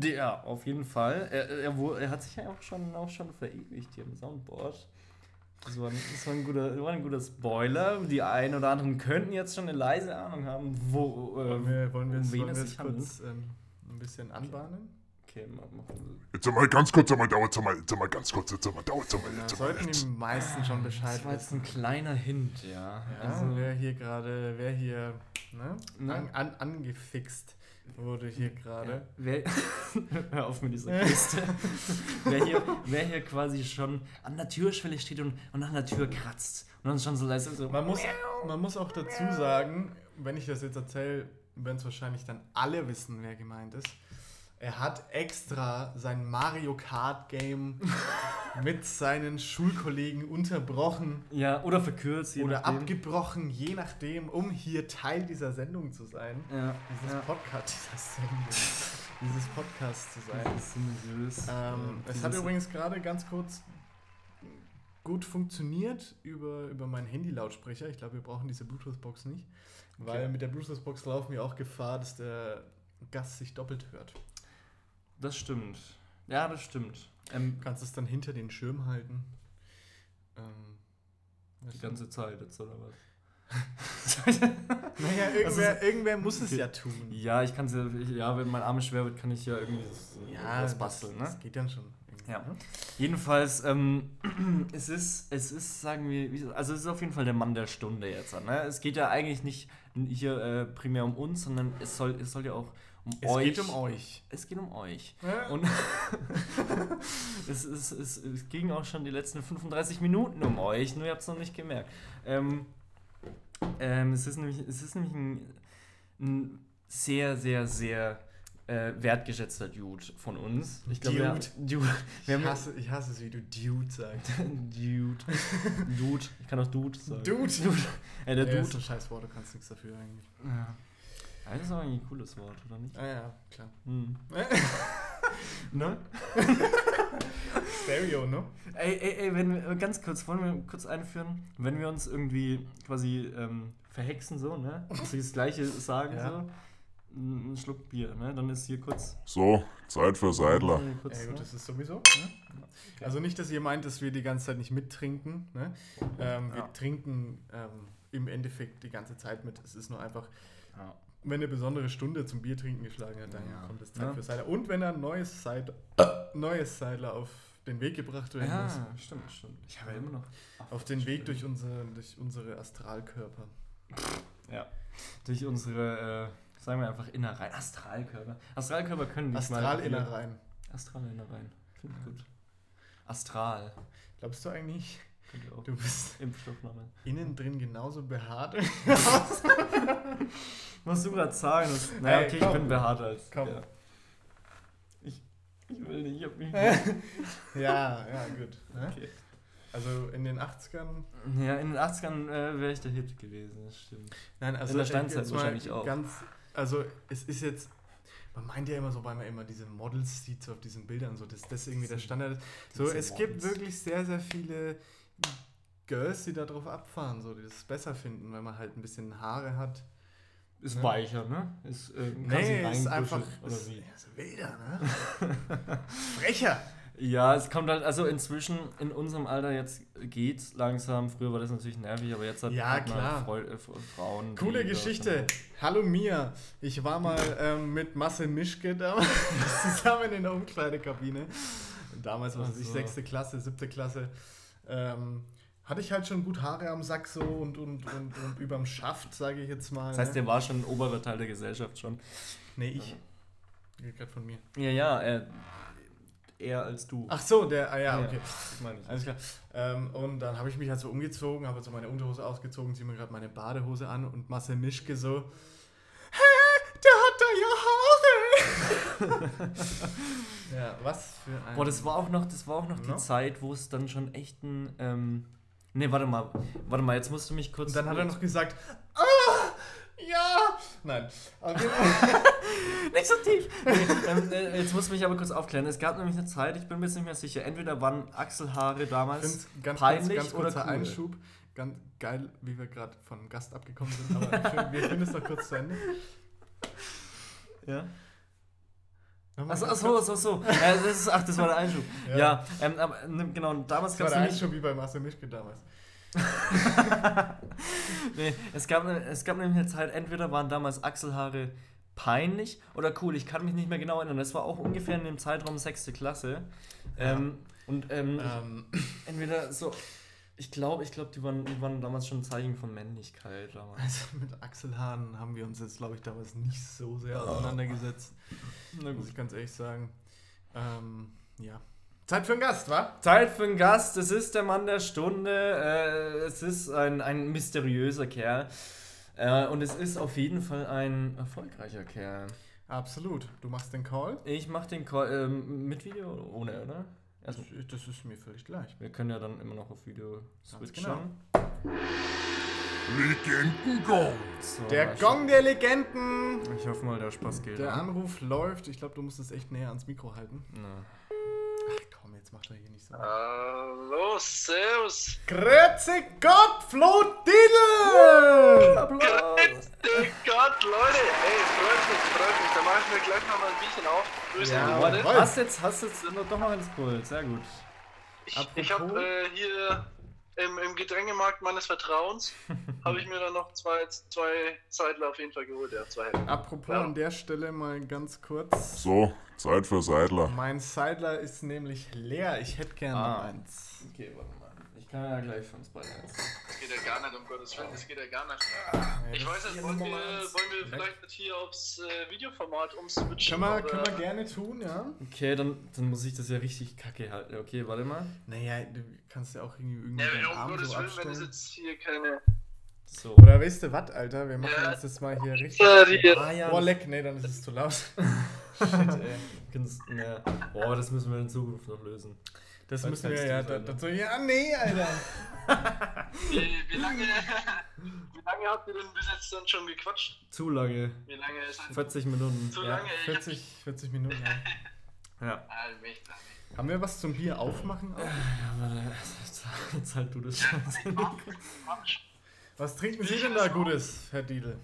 Ja, auf jeden Fall. Er, er, wo- er hat sich ja auch schon, auch schon verewigt hier im Soundboard. Das war, ein, das war, ein guter, war ein guter Spoiler. Die einen oder anderen könnten jetzt schon eine leise Ahnung haben, wo. Äh, Wollen wir, wollen wir, um es, wen wollen es sich kurz ähm, ein bisschen anbahnen? Okay, mach, mach. Jetzt einmal ganz kurz, einmal dauert einmal, jetzt einmal ganz kurz, jetzt einmal dauert einmal, Da jetzt einmal. sollten die meisten schon Bescheid Das war jetzt wissen. ein kleiner Hint, ja. Ja, also, wer hier gerade, wer hier ne, Ne? An, an, angefixt wurde hier gerade. Ja, wer, [LAUGHS] hör auf mit dieser Kiste. [LAUGHS] wer, hier, wer hier quasi schon an der Türschwelle steht und, und an der Tür kratzt und dann schon so leise so. Man muss, man muss auch dazu sagen, wenn ich das jetzt erzähle, werden es wahrscheinlich dann alle wissen, wer gemeint ist. Er hat extra sein Mario Kart Game [LAUGHS] mit seinen Schulkollegen unterbrochen Ja, oder verkürzt. oder nachdem. abgebrochen, je nachdem, um hier Teil dieser Sendung zu sein. Ja, Dieses ja. Podcast, dieser Sendung, dieses Podcast zu sein. Das ist seriös. Ähm, Äh, es hat übrigens gerade ganz kurz gut funktioniert über, über meinen Handy-Lautsprecher. Ich glaube, wir brauchen diese Bluetooth-Box nicht, weil Okay. mit der Bluetooth-Box laufen wir auch Gefahr, dass der Gast sich doppelt hört. Das stimmt. Ja, das stimmt. Ähm, Du kannst es dann hinter den Schirm halten. Ähm, die ganze Zeit jetzt, oder was? [LAUGHS] naja, irgendwer, irgendwer muss es ja tun. ja, ich kann es ja, ja, wenn mein Arm schwer wird, kann ich ja irgendwie das, Ja, was basteln, das, ne? das geht dann schon. Ja. ne? Jedenfalls, ähm, [CLEARS THROAT] es ist, es ist, sagen wir, also es ist auf jeden Fall der Mann der Stunde jetzt. Ne? Es geht ja eigentlich nicht hier äh, primär um uns, sondern es soll, es soll ja auch um Es euch. geht um euch. Es geht um euch. Ja. Und [LAUGHS] es, ist, es, es ging auch schon die letzten 35 Minuten um euch, nur ihr habt es noch nicht gemerkt. Ähm, ähm, es, ist nämlich, es ist nämlich ein, ein sehr, sehr, sehr äh, wertgeschätzter Dude von uns. Ich glaube, wir, Dude. Dude. Wir Ich hasse, ich hasse es, wie du Dude sagst. [LAUGHS] Dude. Dude. Ich kann auch Dude sagen. Dude. Dude. Ey, der Ja, ist Dude. ein scheiß Wort, du kannst nichts dafür eigentlich. Ja. Das ist eigentlich ein cooles Wort, oder nicht? Ah ja, klar. Hm. [LAUGHS] ne? Stereo, ne? Ey, ey, ey, wenn wir, ganz kurz, wollen wir kurz einführen, wenn wir uns irgendwie quasi ähm, verhexen, so, ne? [LAUGHS] Dass wir das Gleiche sagen, Ja. so. Ein Schluck Bier, ne? Dann ist hier kurz. So, Zeit für Seidler. Kurz Ja, gut, ne? das ist sowieso. Ne? Also nicht, dass ihr meint, dass wir die ganze Zeit nicht mittrinken. Ne? Ähm, wir Ja. trinken ähm, im Endeffekt die ganze Zeit mit. Es ist nur einfach, Ja. Wenn eine besondere Stunde zum Biertrinken geschlagen hat, dann Ja. kommt es Zeit Ja. für Cider. Und wenn ein neues Cider, neues Cider auf den Weg gebracht werden muss. Ja, stimmt, stimmt. Ich habe ja immer noch. Auf den Weg durch, unser, durch unsere Astralkörper. Ja. Durch unsere, äh, sagen wir einfach Innereien. Astralkörper. Astralkörper können nicht mal. Astralinnereien. Astralinnereien. Finde ich gut. Astral. Glaubst du eigentlich, Könnt ihr auch. du bist Impfstoffname. innen drin genauso behaart? [LAUGHS] [LAUGHS] Was du gerade sagen, das, naja, Ey, okay, komm. ich bin behaarter als. Komm. Ja. Ich, ich will nicht, ich hab mich. [LAUGHS] ja, ja, gut. Ne? Okay. Also in den 80ern Ja, in den 80ern äh, wäre ich der Hit gewesen, das stimmt. Nein, also In der Steinzeit wahrscheinlich auch. Ganz, also es ist jetzt, man meint ja immer so, weil man immer diese Models sieht, so auf diesen Bildern, so, dass das irgendwie der Standard ist. So, es gibt wirklich sehr, sehr viele Girls, die darauf abfahren, so, die das besser finden, wenn man halt ein bisschen Haare hat. Ist Ne? weicher, ne? Ist, äh, Nee, ist einfach Oder ist, wie? ist wilder, ne? [LAUGHS] Frecher! Ja, es kommt halt, also inzwischen in unserem Alter jetzt geht's langsam. Früher war das natürlich nervig, aber jetzt hat, Ja, hat man klar. Freu, äh, Frauen. Coole Geschichte. Hallo Mia. Ich war mal ähm, mit Marcel Mischke damals [LAUGHS] zusammen in der Umkleidekabine. Damals war es ich so. sechste Klasse, siebte Klasse. Ähm, hatte ich halt schon gut Haare am Sack so und, und, und, und überm Schaft, sage ich jetzt mal. Das heißt, ne? der war schon ein oberer Teil der Gesellschaft schon. Nee, ich. Geht gerade von mir. Ja, ja, er, eher als du. Ach so, der, ah ja, Ja, okay. das meine ich. Alles klar. Ähm, und dann habe ich mich halt so umgezogen, habe so meine Unterhose ausgezogen, ziehe mir gerade meine Badehose an und Marcel Mischke so, hä, der hat da ja Haare. [LAUGHS] [LAUGHS] ja, was für ein... Boah, das war auch noch, das war auch noch No? die Zeit, wo es dann schon echt ein. Ähm, ne, warte mal. Warte mal, jetzt musst du mich kurz. Und dann hat er noch gesagt, ah, ja. Nein. [LAUGHS] Nicht so tief! [LAUGHS] Nee, ähm, äh, jetzt musst du mich aber kurz aufklären. Es gab nämlich eine Zeit, ich bin mir jetzt nicht mehr sicher. Entweder waren Achselhaare damals. ganz, Peinlich kurz, ganz oder kurzer cool? Einschub. Ganz geil, wie wir gerade vom Gast abgekommen sind. Aber wir finden es noch kurz zu Ende. Ja. Achso, achso, achso, achso. Äh, das ist, ach, das war der Einschub. Ja. Ja, ähm, aber ne, genau, damals Das gab war es der nämlich. Einschub wie bei Marcel Mischke damals. [LAUGHS] Nee, es gab, ne- es gab nämlich eine Zeit, entweder waren damals Achselhaare peinlich oder cool. Ich kann mich nicht mehr genau erinnern. Das war auch ungefähr in dem Zeitraum sechste Klasse. Ähm, und ähm, Ähm, entweder so. Ich glaube, ich glaube, die waren, die waren damals schon ein Zeichen von Männlichkeit. Damals. also mit Achselhaaren haben wir uns jetzt, glaube ich, damals nicht so sehr auseinandergesetzt. Na Muss ich ganz ehrlich sagen. Ähm, ja. Zeit für einen Gast, wa? Zeit für einen Gast. Es ist der Mann der Stunde. Äh, es ist ein, ein mysteriöser Kerl. Äh, und es ist auf jeden Fall ein erfolgreicher Kerl. Absolut. Du machst den Call? Ich mach den Call ähm, mit Video oder ohne, oder? Das, Also, das ist mir völlig gleich. wir können ja dann immer noch auf Video switchen. genau. Legenden-Gong. So, Der ich, Gong der Legenden! Ich hoffe mal, der Spaß gilt. Der? Anruf läuft. Ich glaube, du musst es echt näher ans Mikro halten. Na. Komm, jetzt macht er hier nicht so. Hallo, Servus. Grüezi Gott, Flo! Applaus! Oh Gott, Leute. Ey, freut mich, freut mich. Da mache ich mir gleich noch mal ein Bierchen auf. Grüße Ja, Runde. Jawohl. hast jetzt, hast jetzt doch noch alles cool. Sehr gut. Ich, ich habe äh, hier im, im Getränkemarkt meines Vertrauens habe ich mir dann noch zwei, zwei Zeitler auf jeden Fall geholt. Ja, zwei. Apropos Ja. an der Stelle mal ganz kurz. So, Zeit für Seidler. Mein Seidler ist nämlich leer. Ich hätte gerne Ah. eins. Okay, warte mal. Kann ja gleich für uns beide eins. Das geht ja gar nicht, um Gottes Willen. Das geht ja gar nicht. Ich weiß nicht, wollen wir, wollen wir vielleicht nicht hier aufs äh, Videoformat umswitchen? Können wir, oder- können wir gerne tun, ja? Okay, dann, dann muss ich das ja richtig kacke halten. Okay, warte mal. Naja, du kannst ja auch irgendwie, irgendwie Ja, um Arm Gottes so Willen, wenn das abstellen. jetzt hier keine. So. Oder weißt du was, Alter? Wir machen Ja. uns das mal hier richtig. Ja, die, Ah ja. Oh, leck, nee, dann ist es zu laut. [LAUGHS] Shit, ey. [LAUGHS] Boah, das müssen wir in Zukunft noch lösen. Das müssen wir ja. Da, dazu, ja, nee, Alter. wie, wie, lange, [LAUGHS] wie lange habt ihr denn bis jetzt dann schon gequatscht? Zu lange. Wie lange ist das? 40 Minuten. Zu Ja, lange? Ich 40, 40 Minuten. Ja. [LAUGHS] Ja. Allmächtig. Haben wir was zum Bier aufmachen? Auch? Ja, warte. Jetzt, halt du das schon. Was trinken Sie denn da Gutes, Herr Diedl?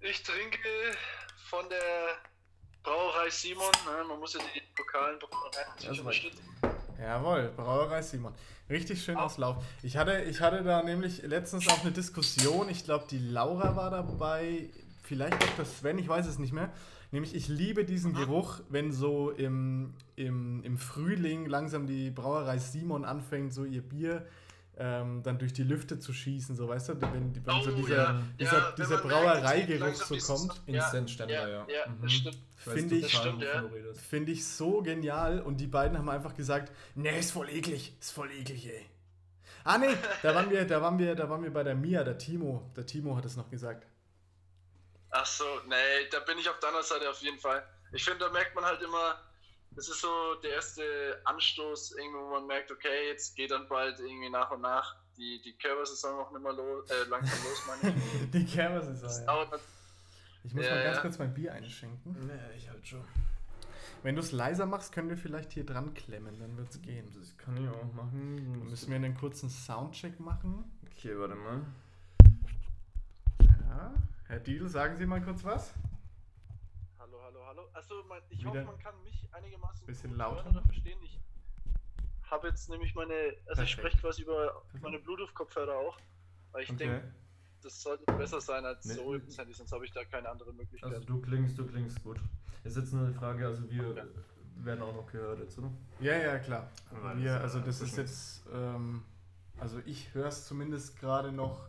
Ich trinke von der Brauerei Simon. Ne? Man muss ja die lokalen Brauereien unterstützen. Jawohl, Brauerei Simon. Richtig schön aus Lauf. Ich hatte, ich hatte da nämlich letztens auch eine Diskussion. Ich glaube, die Laura war dabei, vielleicht auch der Sven, ich weiß es nicht mehr. Nämlich, ich liebe diesen Geruch, wenn so im, im, im Frühling langsam die Brauerei Simon anfängt, so ihr Bier ähm, dann durch die Lüfte zu schießen, so weißt du, wenn, wenn so Oh, dieser, ja. dieser, Ja, dieser Brauereigeruch so kommt. Instant-Ständer, ja. ja. Ja, Mhm. das stimmt. weiß Finde ich- stimmt. Finde ich so genial und die beiden haben einfach gesagt, nee, ist voll eklig, ist voll eklig, ey. Ah nee, da waren wir, da waren wir, da waren wir bei der Mia, der Timo, der Timo hat es noch gesagt. Ach so, nee, da bin ich auf deiner Seite auf jeden Fall. Ich finde, da merkt man halt immer, das ist so der erste Anstoß, irgendwo, wo man merkt, okay, jetzt geht dann bald irgendwie nach und nach die, die Körpersaison auch nicht mehr los, äh, langsam los, meine ich. [LAUGHS] Die Kerber ist Das ja. Ich muss Ja, mal ganz ja. kurz mein Bier einschenken. Nee, ich halt schon. Wenn du es leiser machst, können wir vielleicht hier dran klemmen, dann wird's gehen. Das kann ich auch machen. Dann müssen wir einen kurzen Soundcheck machen. Okay, warte mal. Ja. Herr Diedl, sagen Sie mal kurz was? Hallo. Achso, ich Wieder hoffe, man kann mich einigermaßen bisschen gut lauter. hören oder verstehen. Ich habe jetzt nämlich meine, also ich Perfekt. spreche quasi über meine Bluetooth-Kopfhörer auch, weil ich Okay. denke, das sollte besser sein als Nee. so übers Handy, sonst habe ich da keine andere Möglichkeit. Also du klingst, du klingst gut. Ist jetzt nur eine Frage, also wir Okay. werden auch noch gehört jetzt, oder? Ja, ja, klar. Wir, also das ist jetzt, ähm, also ich höre es zumindest gerade noch,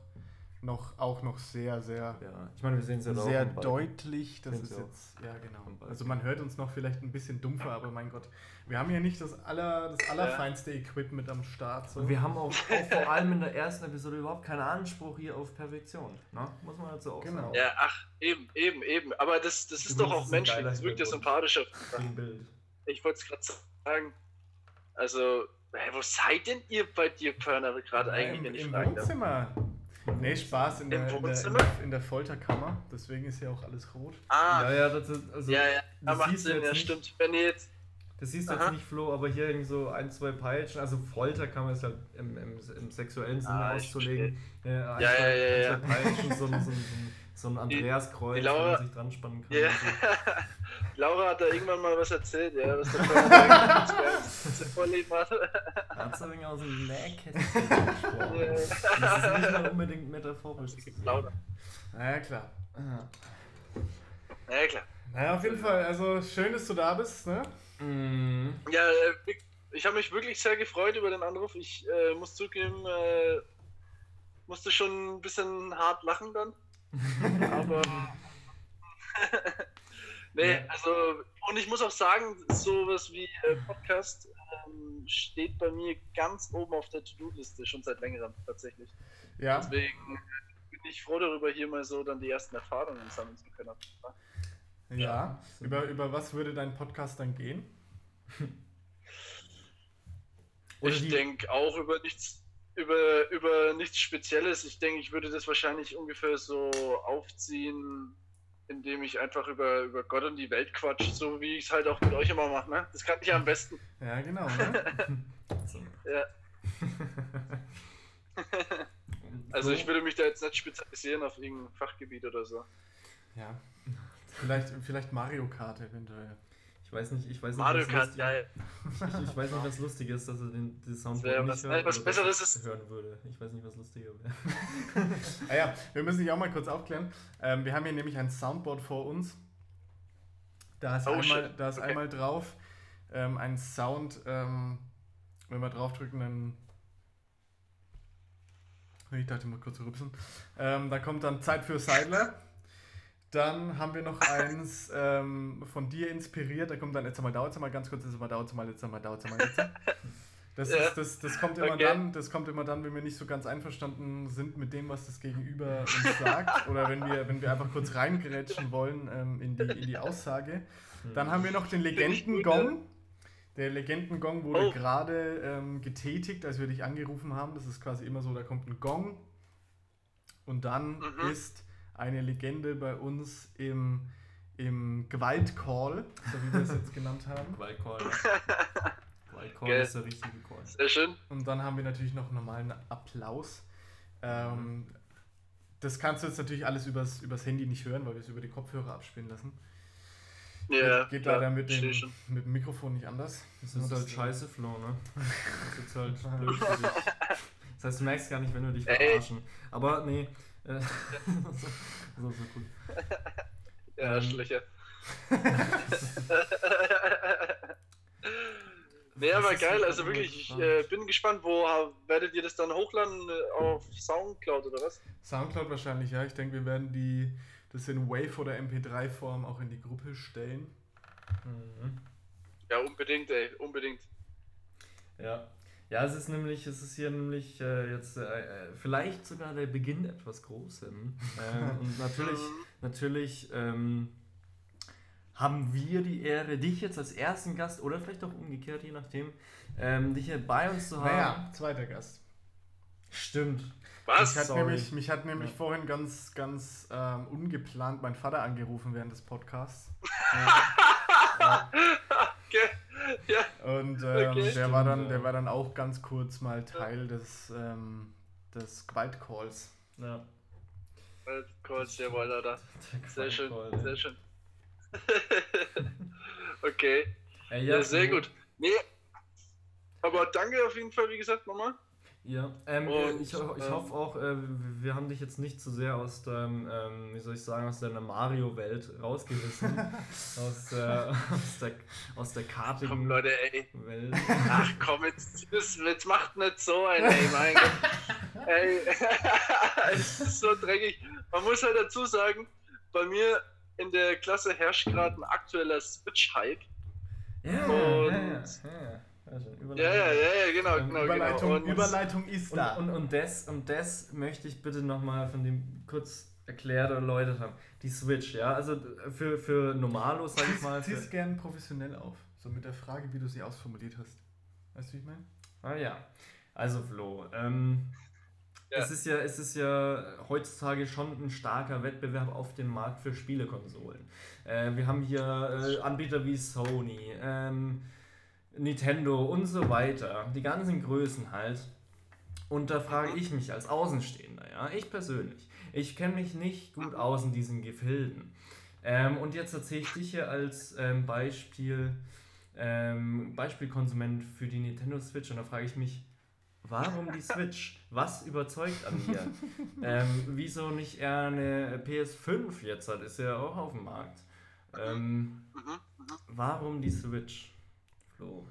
noch, auch noch sehr, sehr, Ja, ich meine, wir sehen es ja sehr deutlich. Das ist jetzt, ja genau. Also man hört uns noch vielleicht ein bisschen dumpfer, aber mein Gott, wir haben ja nicht das, aller, das allerfeinste Equipment am Start. So. Und wir haben auch, auch vor allem in der ersten Episode überhaupt keinen Anspruch hier auf Perfektion. Ne? Muss man dazu auch Genau. sagen. Ja, ach, eben, eben, eben. Aber das, das ist Du doch auch menschlich, das wirkt ja sympathischer. Im Bild. Ich wollte es gerade sagen. Also, hey, wo seid denn ihr bei dir, Körner, gerade eigentlich, im, wenn ich im fragen darf? Nee, Spaß, in der, in, der, in, der, Folterkammer. Deswegen ist ja auch alles rot. Ah, Ja, ja, das ist, also, ja, ja, das macht Sinn, jetzt ja, nicht. stimmt. Wenn ihr jetzt, Das siehst du jetzt nicht, Flo, aber hier irgendwie so ein, zwei Peitschen, also Folter kann man es halt im, im, im sexuellen Sinne Ah, auszulegen. Äh, ein, Ja, ja, ja, ein, ja. zwei Peitschen, so, ein- so, ein- so ein Andreaskreuz, die wo Laura- man sich dran spannen kann. Ja. und so. [LAUGHS] Laura hat da irgendwann mal was erzählt, ja, was der [LAUGHS] vorleben hat. Hat so irgendwie aus dem Nähkästchen [LAUGHS] gesprochen. Das ist nicht mal unbedingt metaphorisch. Laura. Na ja, klar. Ah. Ja, klar. Naja, auf jeden Fall, also schön, dass du da bist, ne? Mhm. Ja, äh, ich habe mich wirklich sehr gefreut über den Anruf. Ich äh, muss zugeben, äh, musste schon ein bisschen hart lachen dann. [LAUGHS] Aber. [LAUGHS] nee, Ja. also. Und ich muss auch sagen, sowas wie äh, Podcast ähm, steht bei mir ganz oben auf der To-Do-Liste, schon seit längerem tatsächlich. Ja. Deswegen bin ich froh darüber, hier mal so dann die ersten Erfahrungen sammeln zu können. Ja. Über, über was würde dein Podcast dann gehen? Oder ich denke auch über nichts, über, über nichts Spezielles. Ich denke, ich würde das wahrscheinlich ungefähr so aufziehen, indem ich einfach über, über Gott und die Welt quatsch, so wie ich es halt auch mit euch immer mache. Ne? Das kann ich ja am besten. Ja, genau. Ne? [LAUGHS] Ja. [LAUGHS] Also So. ich würde mich da jetzt nicht spezialisieren auf irgendein Fachgebiet oder so. ja. Vielleicht, vielleicht Mario Kart eventuell. Ich weiß nicht, ich weiß nicht, Mario was Kart, lustig- geil. Ich, [LAUGHS] ich weiß nicht, was lustig ist, dass er den, den Soundboard wär nicht was- hört, was oder Besseres ist- hören würde. Ich weiß nicht, was lustiger wäre. [LAUGHS] Ah ja, wir müssen dich auch mal kurz aufklären. Ähm, wir haben hier nämlich ein Soundboard vor uns. Da ist Oh, einmal, shit. da ist Okay. einmal drauf ähm, ein Sound, ähm, wenn wir draufdrücken, dann. Ich dachte mal kurz rübsen. Ähm, da kommt dann Zeit für Seidler. Dann haben wir noch eins ähm, von dir inspiriert. Da kommt dann jetzt einmal dauert es mal ganz kurz, jetzt einmal dauert es mal, jetzt einmal dauert es mal jetzt. Das, Ja. ist, das, das kommt immer Okay. dann, das kommt immer dann, wenn wir nicht so ganz einverstanden sind mit dem, was das Gegenüber uns sagt. [LAUGHS] oder wenn wir, wenn wir einfach kurz reingerätschen wollen ähm, in, die, in die Aussage. Dann haben wir noch den gut, Legendengong. Der Legendengong wurde Oh. gerade ähm, getätigt, als wir dich angerufen haben. Das ist quasi immer so, da kommt ein Gong und dann Mhm. ist eine Legende bei uns im, im Gewaltcall, so wie wir es jetzt genannt haben. [LAUGHS] Wildcall Geil. ist der richtige Call. Sehr schön. Und dann haben wir natürlich noch normalen Applaus. Ähm, das kannst du jetzt natürlich alles übers, übers Handy nicht hören, weil wir es über die Kopfhörer abspielen lassen. Ja, geht geht klar, leider mit dem, mit dem Mikrofon nicht anders. Das ist das- halt scheiße, Flo, ne? Das ist jetzt halt [LAUGHS] blöd für dich. Das heißt, du merkst gar nicht, wenn wir dich Ey. verarschen. Aber nee. Äh, [LAUGHS] so, so, so gut. Ja, Ähm, Arschlöcher. [LAUGHS] nee, aber geil, also wirklich, ich äh, bin gespannt, wo äh, werdet ihr das dann hochladen? Äh, Auf Soundcloud oder was? Soundcloud wahrscheinlich, ja. Ich denke, wir werden die, das in Wave- oder MP3-Form auch in die Gruppe stellen. Mhm. Ja, unbedingt, ey, unbedingt. Ja. Ja, es ist nämlich, es ist hier nämlich äh, jetzt äh, äh, vielleicht sogar der Beginn etwas Großem. Ähm, [LAUGHS] und natürlich, natürlich ähm, haben wir die Ehre, dich jetzt als ersten Gast oder vielleicht auch umgekehrt, je nachdem, ähm, dich hier bei uns zu haben. Naja, zweiter Gast. Stimmt. Was? Mich hat Sorry. nämlich, mich hat nämlich Ja. vorhin ganz, ganz ähm, ungeplant mein Vater angerufen während des Podcasts. [LAUGHS] Okay. Ja, Und ähm, Okay. der, war dann, der ja. war dann auch ganz kurz mal Teil des, ähm, des Gewaltcalls. Ja. Calls, jawohl, Alter. [LAUGHS] Sehr schön, Call, sehr schön. [LAUGHS] okay, Ey, ja, sehr gut. Nee, aber danke auf jeden Fall, wie gesagt, nochmal. Ja, ähm, Und, äh, ich, ho- ich ähm, hoffe auch, äh, wir haben dich jetzt nicht zu sehr aus deinem, ähm, wie soll ich sagen, aus deiner Mario-Welt rausgerissen. [LAUGHS] aus, der, aus der aus der Komm, kartigen Leute, ey. Welt. Ach komm, jetzt, jetzt macht nicht so ein, ey, mein Gott. [LAUGHS] Ey, [LAUGHS] es ist so dreckig. Man muss halt dazu sagen, bei mir in der Klasse herrscht gerade ein aktueller Switch-Hype. Ja, Und- ja, ja. Also, Ja, ja, ja, ja, genau, Ähm, genau, Überleitung, genau. Und- Überleitung ist Und, da. und, und, das, und das möchte ich bitte nochmal von dem kurz erklärt oder erläutert haben. Die Switch, ja, also für, für Normalos, sag ich mal. Zieh es gern professionell auf. So mit der Frage, wie du sie ausformuliert hast. Weißt du, wie ich meine? ah ja, also Flo, ähm, Ja. es, ist ja, es ist ja heutzutage schon ein starker Wettbewerb auf dem Markt für Spielekonsolen. Äh, wir haben hier äh, Anbieter wie Sony, ähm, Nintendo und so weiter, die ganzen Größen halt. Und da frage ich mich als Außenstehender, ja, ich persönlich, ich kenne mich nicht gut aus in diesen Gefilden. Ähm, und jetzt erzähle ich dich hier als ähm, Beispiel, ähm, Beispielkonsument für die Nintendo Switch und da frage ich mich, warum die Switch? Was überzeugt an mir? [LAUGHS] ähm, wieso nicht eher eine PS5 jetzt hat, ist ja auch auf dem Markt. Ähm, Mhm. warum die Switch? Flo.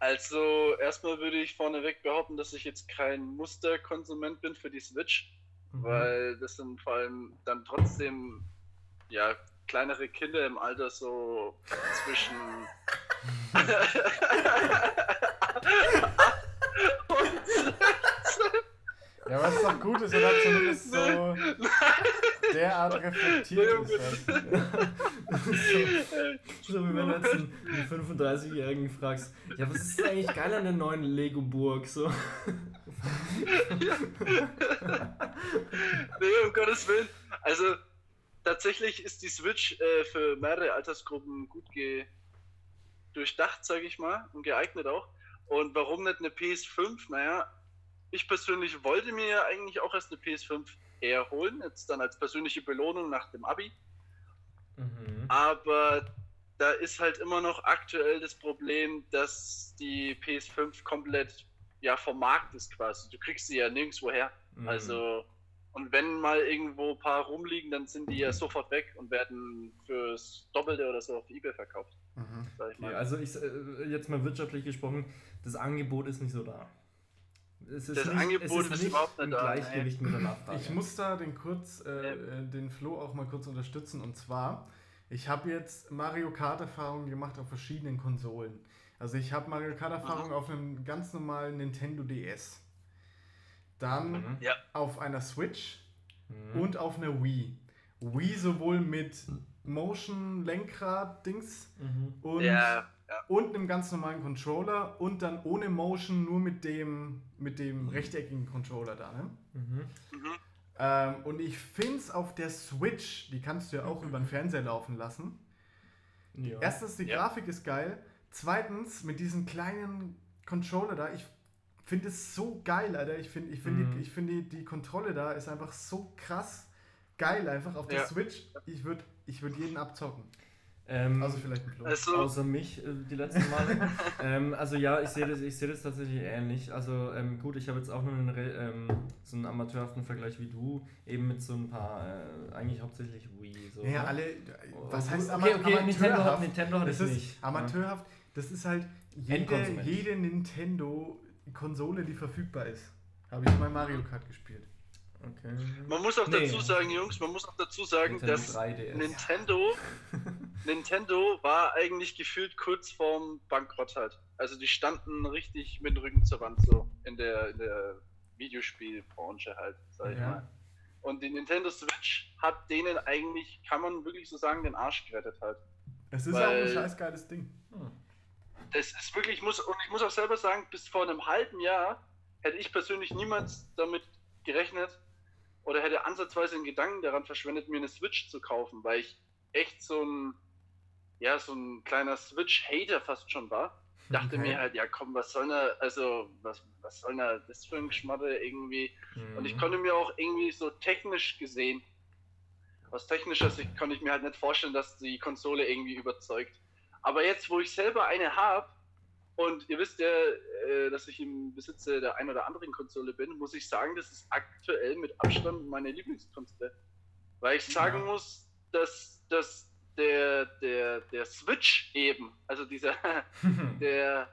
Also, erstmal würde ich vorneweg behaupten, dass ich jetzt kein Musterkonsument bin für die Switch, Mhm. weil das sind vor allem dann trotzdem ja kleinere Kinder im Alter so zwischen Ja, aber es ist doch gut, dass er da zumindest so [LAUGHS] derart reflektiert ist. Weißt du? [LAUGHS] so, so wie wenn du jetzt einen, einen 35-Jährigen fragst, ja, was ist denn eigentlich geil an der neuen Lego-Burg? So. [LAUGHS] nee, um Gottes Willen. Also tatsächlich ist die Switch äh, für mehrere Altersgruppen gut ge durchdacht, sage ich mal, und geeignet auch. Und warum nicht eine PS5? Naja, ich persönlich wollte mir ja eigentlich auch erst eine PS5 herholen, jetzt dann als persönliche Belohnung nach dem Abi. Mhm. Aber da ist halt immer noch aktuell das Problem, dass die PS5 komplett ja vom Markt ist quasi. Du kriegst sie ja nirgendwo her. Mhm. Also, und wenn mal irgendwo ein paar rumliegen, dann sind die ja sofort weg und werden fürs Doppelte oder so auf Ebay verkauft. Mhm. Sag ich Okay, also ich, äh, jetzt mal wirtschaftlich gesprochen, das Angebot ist nicht so da. Es ist Das nicht, Angebot es ist nicht überhaupt nicht da, Gleichgewicht mit der Nachfrage. Ich muss da den kurz, äh, Ja. den Flo auch mal kurz unterstützen. Und zwar, ich habe jetzt Mario Kart Erfahrungen gemacht auf verschiedenen Konsolen. Also ich habe Mario Kart Erfahrungen auf einem ganz normalen Nintendo DS. Dann Mhm. Ja. auf einer Switch Mhm. und auf einer Wii. Wii sowohl mit Motion Lenkrad Dings Mhm. und Ja, ja. und einem ganz normalen Controller und dann ohne Motion nur mit dem mit dem rechteckigen Controller da, ne? Mhm. Mhm. Ähm, und ich finde es auf der Switch, die kannst du ja auch über den Fernseher laufen lassen. Ja. Erstens, die Ja. Grafik ist geil. Zweitens, mit diesem kleinen Controller da, ich finde es so geil, Alter. Ich finde ich find Mhm. die, ich find die, die Kontrolle da ist einfach so krass geil einfach auf der Ja. Switch. Ich würde ich würd jeden abzocken. Ähm, Also vielleicht ein Flo. Also, Außer mich äh, die letzten Male. [LAUGHS] ähm, also ja, ich sehe das, ich sehe das tatsächlich ähnlich. Also ähm, gut, ich habe jetzt auch nur einen, ähm, so einen amateurhaften Vergleich wie du, eben mit so ein paar, äh, eigentlich hauptsächlich Wii. So, ja, ne? alle. Was Oh, heißt okay, ama- okay, Nintendo hat, amateurhaft? Nintendo hat Das es ist nicht. amateurhaft. Das ist halt jede, jede Nintendo-Konsole, die verfügbar ist. Habe ich mal Mario Kart gespielt. Okay. man muss auch Nee. dazu sagen, Jungs, man muss auch dazu sagen, Nintendo dass 3DS. Nintendo, [LAUGHS] Nintendo war eigentlich gefühlt kurz vorm Bankrott halt. Also die standen richtig mit dem Rücken zur Wand so in der, in der Videospielbranche halt, sag ich Ja. mal. Und die Nintendo Switch hat denen eigentlich, kann man wirklich so sagen, den Arsch gerettet halt. Es ist Weil- auch ein scheiß geiles Ding. Hm. Das ist wirklich, ich muss, und ich muss auch selber sagen, bis vor einem halben Jahr hätte ich persönlich niemals damit gerechnet oder hätte ansatzweise einen Gedanken daran verschwendet, mir eine Switch zu kaufen, weil ich echt so ein, ja, so ein kleiner Switch-Hater fast schon war. Dachte Okay. mir halt, ja komm, was soll da, also, was, was soll da das für ein Geschmatte irgendwie? Und ich Mhm. konnte mir auch irgendwie so technisch gesehen, aus technischer Sicht konnte ich mir halt nicht vorstellen, dass die Konsole irgendwie überzeugt. Aber jetzt, wo ich selber eine habe, und ihr wisst ja, äh, dass ich im Besitze der ein oder anderen Konsole bin, muss ich sagen, das ist aktuell mit Abstand meine Lieblingskonsole. Weil ich sagen muss, dass, dass der, der, der Switch eben, also dieser, [LAUGHS] der,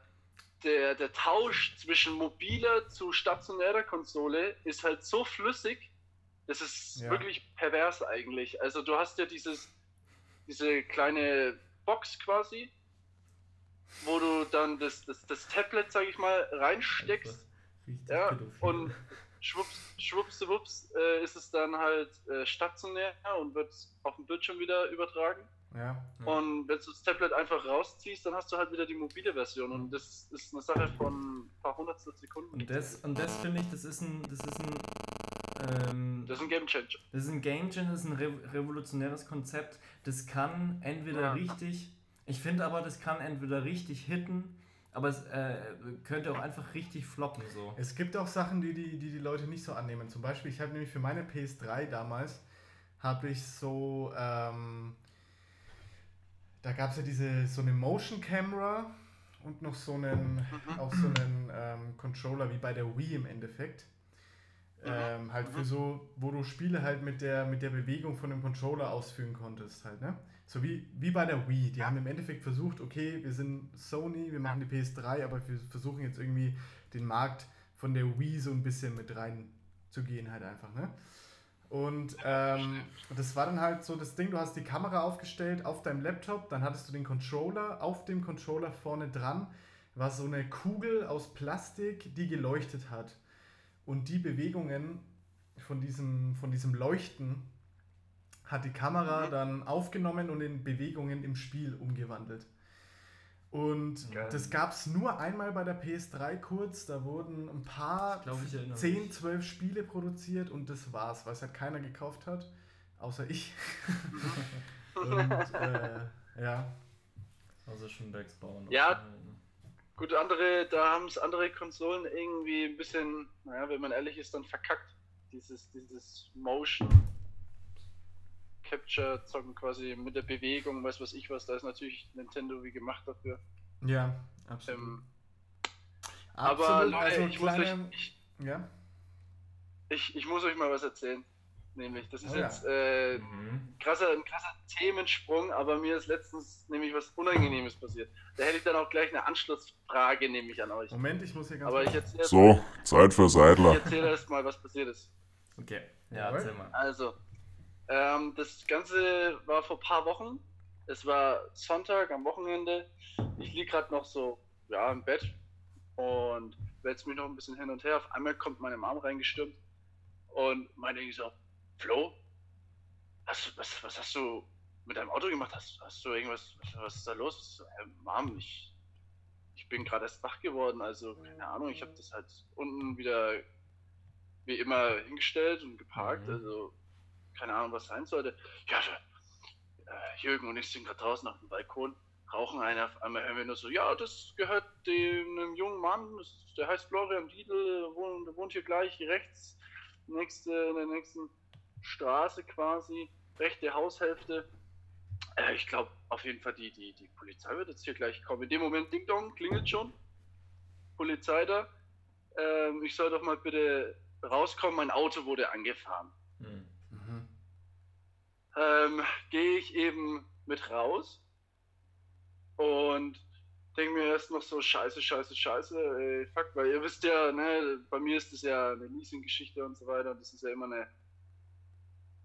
der, der Tausch zwischen mobiler zu stationärer Konsole ist halt so flüssig, das ist Ja. wirklich pervers eigentlich. Also du hast ja dieses, diese kleine Box quasi, wo du dann das, das, das Tablet, sag ich mal, reinsteckst Richtig ja, pädophil. und schwupps, schwuppsdiwupps äh, ist es dann halt äh, stationär und wird auf dem Bildschirm wieder übertragen. Ja. Ja. Und wenn du das Tablet einfach rausziehst, dann hast du halt wieder die mobile Version. Und das ist eine Sache von ein paar hundertstel Sekunden. Und das, und das finde ich, das ist ein, das ist ein, ähm, Das ist ein Game Changer. das ist ein Game Changer, das ist ein re revolutionäres Konzept. Das kann entweder Ja. richtig, ich finde aber, das kann entweder richtig hitten, aber es äh, könnte auch einfach richtig floppen so. Es gibt auch Sachen, die die, die, die Leute nicht so annehmen. Zum Beispiel, ich habe nämlich für meine PS3 damals, habe ich so, ähm, da gab es ja diese, so eine Motion Camera und noch so einen, auch so einen ähm, Controller wie bei der Wii im Endeffekt. Ähm, halt für so, wo du Spiele halt mit der, mit der Bewegung von dem Controller ausführen konntest halt, ne? So wie, wie bei der Wii. Die haben im Endeffekt versucht, okay, wir sind Sony, wir machen die PS3, aber wir versuchen jetzt irgendwie den Markt von der Wii so ein bisschen mit rein zu gehen halt einfach, ne? Und ähm, das war dann halt so das Ding, du hast die Kamera aufgestellt auf deinem Laptop, dann hattest du den Controller, auf dem Controller vorne dran war so eine Kugel aus Plastik, die geleuchtet hat. Und die Bewegungen von diesem, von diesem Leuchten hat die Kamera dann aufgenommen und in Bewegungen im Spiel umgewandelt. Und Geil. das gab es nur einmal bei der PS3 kurz. Da wurden ein paar, Ich glaube, ich erinnere 10, mich. 12 Spiele produziert und das war's, weil es halt keiner gekauft hat, außer ich. [LAUGHS] und äh, ja, Also Schönbergs bauen. Ja. Gut, andere, da haben es andere Konsolen irgendwie ein bisschen, naja, wenn man ehrlich ist, dann verkackt. Dieses, dieses Motion Capture zocken quasi mit der Bewegung, weiß was ich was, da ist natürlich Nintendo wie gemacht dafür. ja, absolut. Ähm, aber absolut, Leute, also ich, muss euch, kleine, ich, ja, ich, ich muss euch mal was erzählen. Nämlich, das ist Oh ja. jetzt äh, Mhm. krasser, ein krasser Themensprung, aber mir ist letztens nämlich was Unangenehmes passiert. Da hätte ich dann auch gleich eine Anschlussfrage nämlich an euch. Moment, ich muss hier ganz Aber ich kurz- erzähle So, Zeit für ich Seidler. erzähl erst mal, was passiert ist. Okay, ja, erzähl mal. Also, ähm, das Ganze war vor ein paar Wochen. Es war Sonntag am Wochenende. Ich lieg gerade noch so ja, im Bett und wälze mich noch ein bisschen hin und her. Auf einmal kommt meine Mom reingestürmt und meinte irgendwie so: Flo, was, was, was hast du mit deinem Auto gemacht? Hast, hast du irgendwas, was, ist da los? Ich so, "Hä, Mom, ich, ich bin gerade erst wach geworden. Also, keine Ahnung, ich habe das halt unten wieder wie immer hingestellt und geparkt. Mhm. Also, keine Ahnung, was sein sollte. Ja, da, äh, Jürgen und ich sind gerade draußen auf dem Balkon, rauchen eine. Auf einmal hören wir nur so: Ja, das gehört dem einem jungen Mann, der heißt Florian Diedl, wohnt, wohnt hier gleich rechts, nächste, in der nächsten Straße quasi, rechte Haushälfte. Äh, ich glaube auf jeden Fall, die, die, die Polizei wird jetzt hier gleich kommen. In dem Moment, Ding Dong, klingelt schon. Polizei da. Ähm, ich soll doch mal bitte rauskommen, mein Auto wurde angefahren. Mhm. Ähm, Gehe ich eben mit raus und denke mir erst noch so, scheiße, scheiße, scheiße, ey, fuck, weil ihr wisst ja, ne, bei mir ist das ja eine Leasing-Geschichte und so weiter und das ist ja immer eine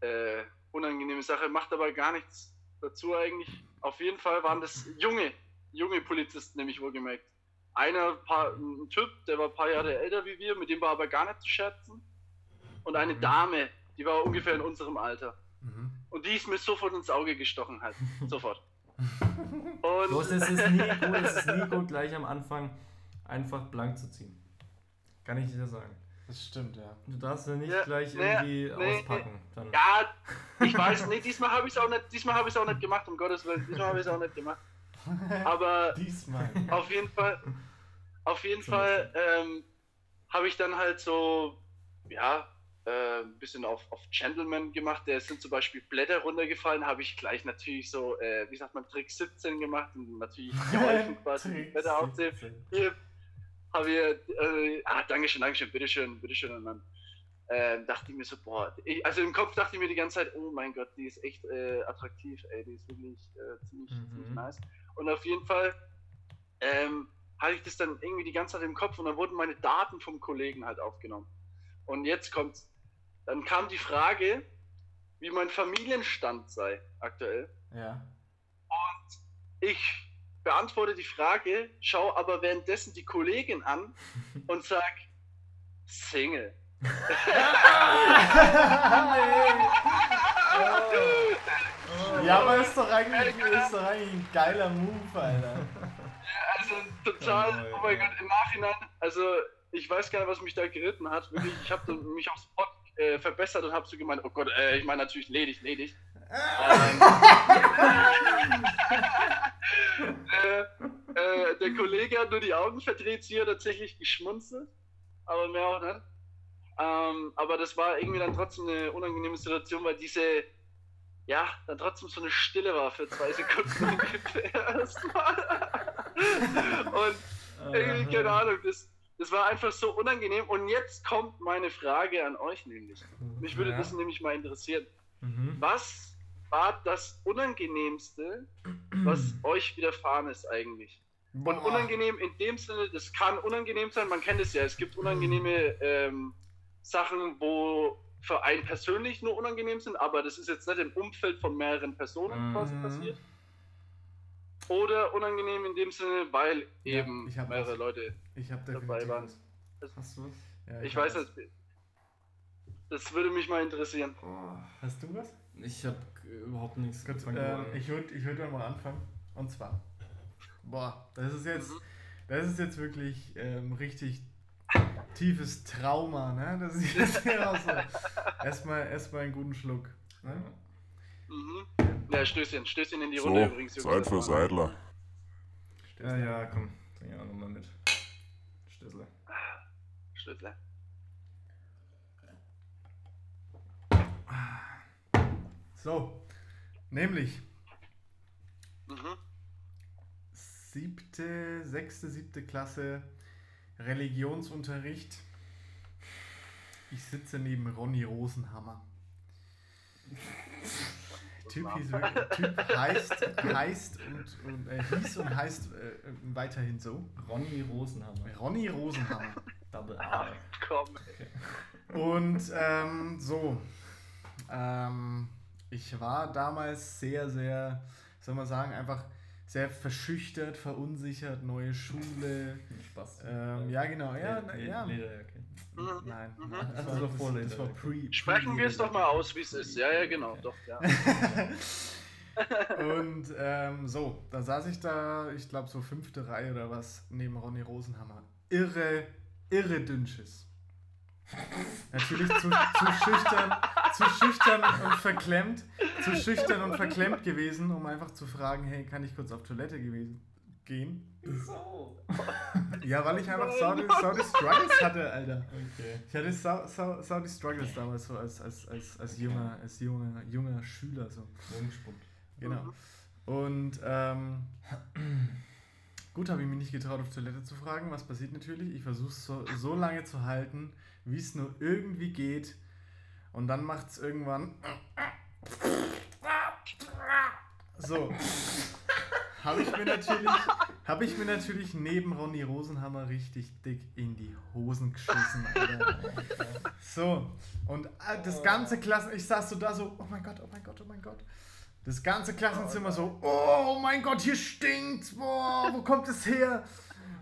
äh, unangenehme Sache, macht aber gar nichts dazu eigentlich. Auf jeden Fall waren das junge, junge Polizisten, nämlich wohlgemerkt. Einer, paar, ein Typ, der war ein paar Jahre älter wie wir, mit dem war aber gar nicht zu scherzen. Und eine Mhm. Dame, die war ungefähr in unserem Alter. Mhm. Und die ist mir sofort ins Auge gestochen halt. [LAUGHS] Sofort. Und Bloß es ist nie [LAUGHS] gut, es ist nie gut, gleich am Anfang einfach blank zu ziehen. Kann ich dir sagen. Das stimmt, ja. Du darfst ja nicht Ja, gleich nee, irgendwie nee, auspacken. Dann. ja, ich weiß, nee, diesmal habe ich es auch nicht, diesmal habe ich es auch nicht gemacht, um Gottes Willen. Diesmal habe ich es auch nicht gemacht. Aber [LAUGHS] Diesmal. auf jeden Fall, auf jeden Fall ähm, habe ich dann halt so, ja, äh, ein bisschen auf, auf Gentleman gemacht. Da sind zum Beispiel Blätter runtergefallen, habe ich gleich natürlich so, äh, wie sagt man, Trick 17 gemacht und natürlich geholfen [LAUGHS] quasi, die Blätter aufzuheben. 17. Hier habe ich, äh, ah, Dankeschön, Dankeschön, bitteschön, bitteschön. Und dann ähm, dachte ich mir so, boah, ich, also im Kopf dachte ich mir die ganze Zeit, oh mein Gott, die ist echt äh, attraktiv, ey, die ist wirklich äh, ziemlich, Mhm. ziemlich nice. Und auf jeden Fall ähm, hatte ich das dann irgendwie die ganze Zeit im Kopf und dann wurden meine Daten vom Kollegen halt aufgenommen. Und jetzt kommt's. Dann kam die Frage, wie mein Familienstand sei aktuell. Ja. Ich beantworte die Frage, schau aber währenddessen die Kollegin an [LAUGHS] und sag Single. [LAUGHS] [LAUGHS] Ja, aber ist doch eigentlich, ist doch eigentlich ein geiler Move, Alter. Also total, Oh, oh mein ja. Gott, im Nachhinein, also ich weiß gar nicht, was mich da geritten hat. Wirklich, ich habe mich auf Spot äh, verbessert und habe so gemeint, oh Gott, äh, ich meine natürlich ledig, ledig. ähm, [LAUGHS] äh, äh, der Kollege hat nur die Augen verdreht, sie hat tatsächlich geschmunzelt, aber mehr auch nicht. Ähm, aber das war irgendwie dann trotzdem eine unangenehme Situation, weil diese, ja, dann trotzdem so eine Stille war für zwei Sekunden [LAUGHS] ungefähr erstmal. [LAUGHS] Und irgendwie, keine Ahnung, das, das war einfach so unangenehm. Und jetzt kommt meine Frage an euch nämlich. Mich würde Ja. das nämlich mal interessieren. Mhm. Was war das Unangenehmste, was [CLEARS THROAT] euch widerfahren ist eigentlich? Und Boah. unangenehm in dem Sinne, das kann unangenehm sein, man kennt es ja, es gibt unangenehme ähm, Sachen, wo für einen persönlich nur unangenehm sind, aber das ist jetzt nicht im Umfeld von mehreren Personen quasi Mhm. passiert. Oder unangenehm in dem Sinne, weil Ja, eben ich hab mehrere was. Leute. Ich hab dabei waren. was. Hast du was? Ja, Ich hab weiß, das, das würde mich mal interessieren. Oh. Hast du was? Ich habe überhaupt nichts Gut, ähm, ich würde ich würd mal anfangen. Und zwar, boah, das ist jetzt, das ist jetzt wirklich ähm, richtig tiefes Trauma, ne? Das ist [LAUGHS] jetzt ja so. Erstmal, erstmal einen guten Schluck. Ne? Mhm. Ja, Stößchen, Stößchen in die So, Runde übrigens. Jungs. Zeit für Seidler. Ja, ja, komm. Bring auch nochmal mit. Stößler. Stößle. So, nämlich Mhm. siebte, sechste, siebte Klasse Religionsunterricht. Ich sitze neben Ronny Rosenhammer. [LAUGHS] Typ, hieß typ heißt, heißt und, und äh, hieß und heißt äh, weiterhin so. Ronny Rosenhammer. Ronny Rosenhammer. Double R. Komm. Und ähm, so, ähm, ich war damals sehr, sehr, soll man sagen, einfach sehr verschüchtert, verunsichert, neue Schule. Spaß. Ähm, ja, genau, ja, Le- ja. Lederjacke. Mhm. Nein, Mhm. nein, das Also war, so das, das war pre. Sprechen pre- wir es doch mal aus, wie es ist. Ja, ja, genau, doch, ja. [LAUGHS] [LAUGHS] Und ähm, so, da saß ich da, ich glaube so fünfte Reihe oder was, neben Ronny Rosenhammer. Irre, irre Dünnschiss. Natürlich zu, zu schüchtern, zu schüchtern und verklemmt, zu schüchtern und verklemmt gewesen, um einfach zu fragen, hey, kann ich kurz auf Toilette gewesen, gehen? So. Ja, weil ich einfach sau die, sau die Struggles hatte, Alter. Okay. Ich hatte sau, sau, sau die Struggles damals so als, als, als, als junger, als junger, junger Schüler so. Rumgespuckt. Genau. Und ähm, gut, habe ich mich nicht getraut, auf Toilette zu fragen. Was passiert natürlich? Ich versuche es so, so lange zu halten, wie es nur irgendwie geht. Und dann macht es irgendwann. So. Habe ich mir natürlich. Habe ich mir natürlich neben Ronny Rosenhammer richtig dick in die Hosen geschissen, Alter. So, und äh, das ganze Klassen, ich saß so da so, oh mein Gott, oh mein Gott, oh mein Gott. Das ganze Klassenzimmer so, oh mein Gott, hier stinkt, boah, wo kommt es her?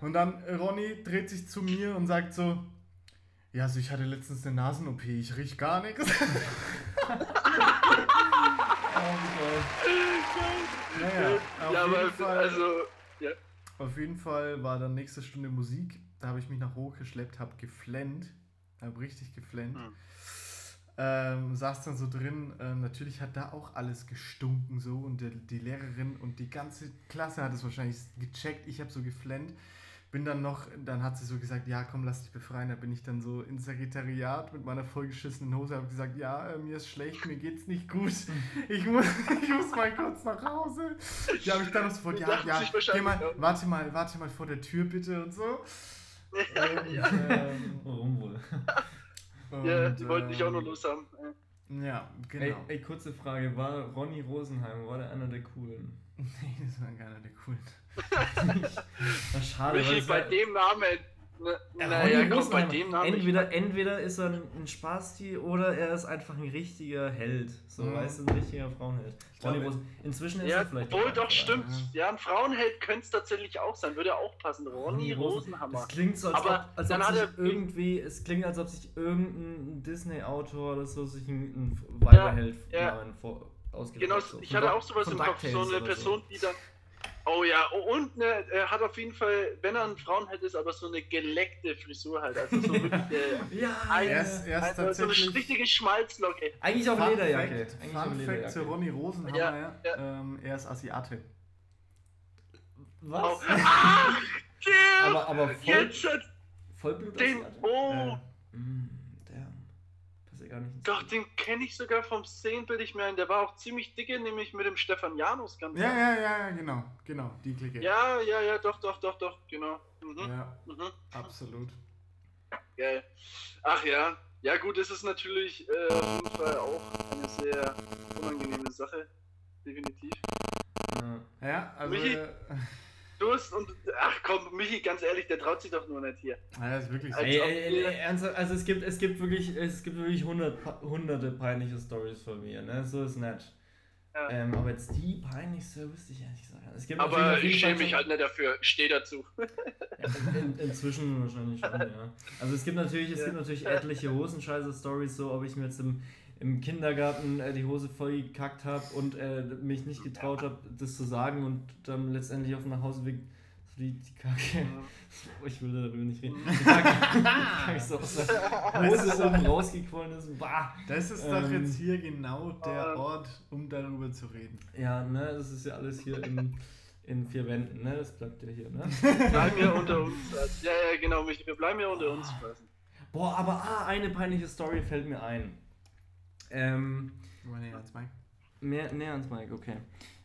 Und dann Ronny dreht sich zu mir und sagt so, ja, also ich hatte letztens eine Nasen-OP, ich riech gar nichts. [LAUGHS] Naja, auf ja, jeden aber Fall. also, ja. Auf jeden Fall war dann nächste Stunde Musik. Da habe ich mich nach hochgeschleppt, habe geflennt. Habe richtig geflennt. Hm. Ähm, saß dann so drin. Ähm, natürlich hat da auch alles gestunken so. Und der, die Lehrerin und die ganze Klasse hat es wahrscheinlich gecheckt. Ich habe so geflennt. Bin dann noch, dann hat sie so gesagt, ja komm, lass dich befreien. Da bin ich dann so ins Sekretariat mit meiner vollgeschissenen Hose. Habe gesagt, ja, äh, mir ist schlecht, mir geht's nicht gut. Ich muss, [LAUGHS] ich muss mal kurz nach Hause. Die habe ich dann noch sofort, ja, ja, geh mal, warte mal, warte mal vor der Tür bitte und so. Und, ähm, Warum wohl? ja, die wollten dich auch noch los haben. Ja, genau. Ey, ey, kurze Frage. War Ronny Rosenheim, war der einer der coolen? [LAUGHS] Nee, das war keiner der coolen. Schade. Michi, es bei dem Namen, ne, Ja, naja, komm, bei dem Namen. Entweder, entweder ist er ein, ein Spasti oder er ist einfach ein richtiger Held. So, Mhm. weißt du, ein richtiger Frauenheld. Ronny inzwischen ist ja, er vielleicht. obwohl doch stimmt. Ja, ein Frauenheld könnte es tatsächlich auch sein, würde auch passen. Ronny Rosenhammer. Das klingt so, als Aber ob, als dann ob sich irgendwie, es klingt, als ob sich irgendein Disney-Autor oder so sich einen, einen Weiberheld-Namen vor ausgedacht Genau, hat. So ich hatte auch sowas im Kopf. So eine Person, die dann. Oh ja, oh, und ne, er hat auf jeden Fall, wenn er ein Frauenheld ist, aber so eine geleckte Frisur halt. Also so wirklich äh, [LAUGHS] Ja, ein- Er ist, er ist also so eine richtige Schmalzlocke. eigentlich auch Fun Lederjacke. Fact, Eigentlich auch Fun Fact zu Ronny Rosenhammer, Ja, ja, ja. Ähm, er ist Asiate. Oh. Was? Ah, damn! Aber, aber voll, Jetzt hat Vollblut den. Oh, Äh, Mm, gar nicht doch, den kenne ich sogar vom Szenenbild nicht mehr. Der war auch ziemlich dicke, nämlich mit dem Stefan Janus ganz ja, ja, ja, ja, genau, genau, die Clique. Ja, ja, ja, doch, doch, doch, doch, genau. Mhm. Ja, Mhm. absolut. Geil. Ach ja. Ja gut, es ist natürlich äh, auf jeden Fall auch eine sehr unangenehme Sache. Definitiv. Ja. Ja, also. Michi? äh, [LAUGHS] Du hast und ach komm, Michi, ganz ehrlich, der traut sich doch nur nicht hier. Ja, ist wirklich so. Ey, ey, ey, ernsthaft, also es gibt, es gibt wirklich, es gibt wirklich hundert, hunderte peinliche Stories von mir, ne? So ist nett. Ja. Ähm, aber jetzt die peinlichste wüsste ich ehrlich gesagt. Es gibt Aber ich schäme mich halt nicht dafür. Ich stehe dazu. Ja, in, inzwischen wahrscheinlich schon, ja. Also es gibt natürlich, es gibt natürlich etliche Hosenscheiße-Stories, so ob ich mir jetzt im, im Kindergarten äh, die Hose voll gekackt habe und äh, mich nicht getraut habe, das zu sagen und dann letztendlich auf dem Nachhauseweg so die, die Kacke. [LAUGHS] Ich will darüber nicht reden. Die Kacke, [LAUGHS] die Kacke so aus der Hose oben rausgequollen ist. Bah. Das ist Ähm, doch jetzt hier genau der Ort, um darüber zu reden. Ja, ne, das ist ja alles hier in, in vier Wänden, ne? Das bleibt ja hier, ne? Bleiben wir unter uns. Ja, ja, genau, wir bleiben ja unter uns. Boah, aber ah, eine peinliche Story fällt mir ein. Ähm, Mal näher ans Mike. mehr, näher ans Mike, okay.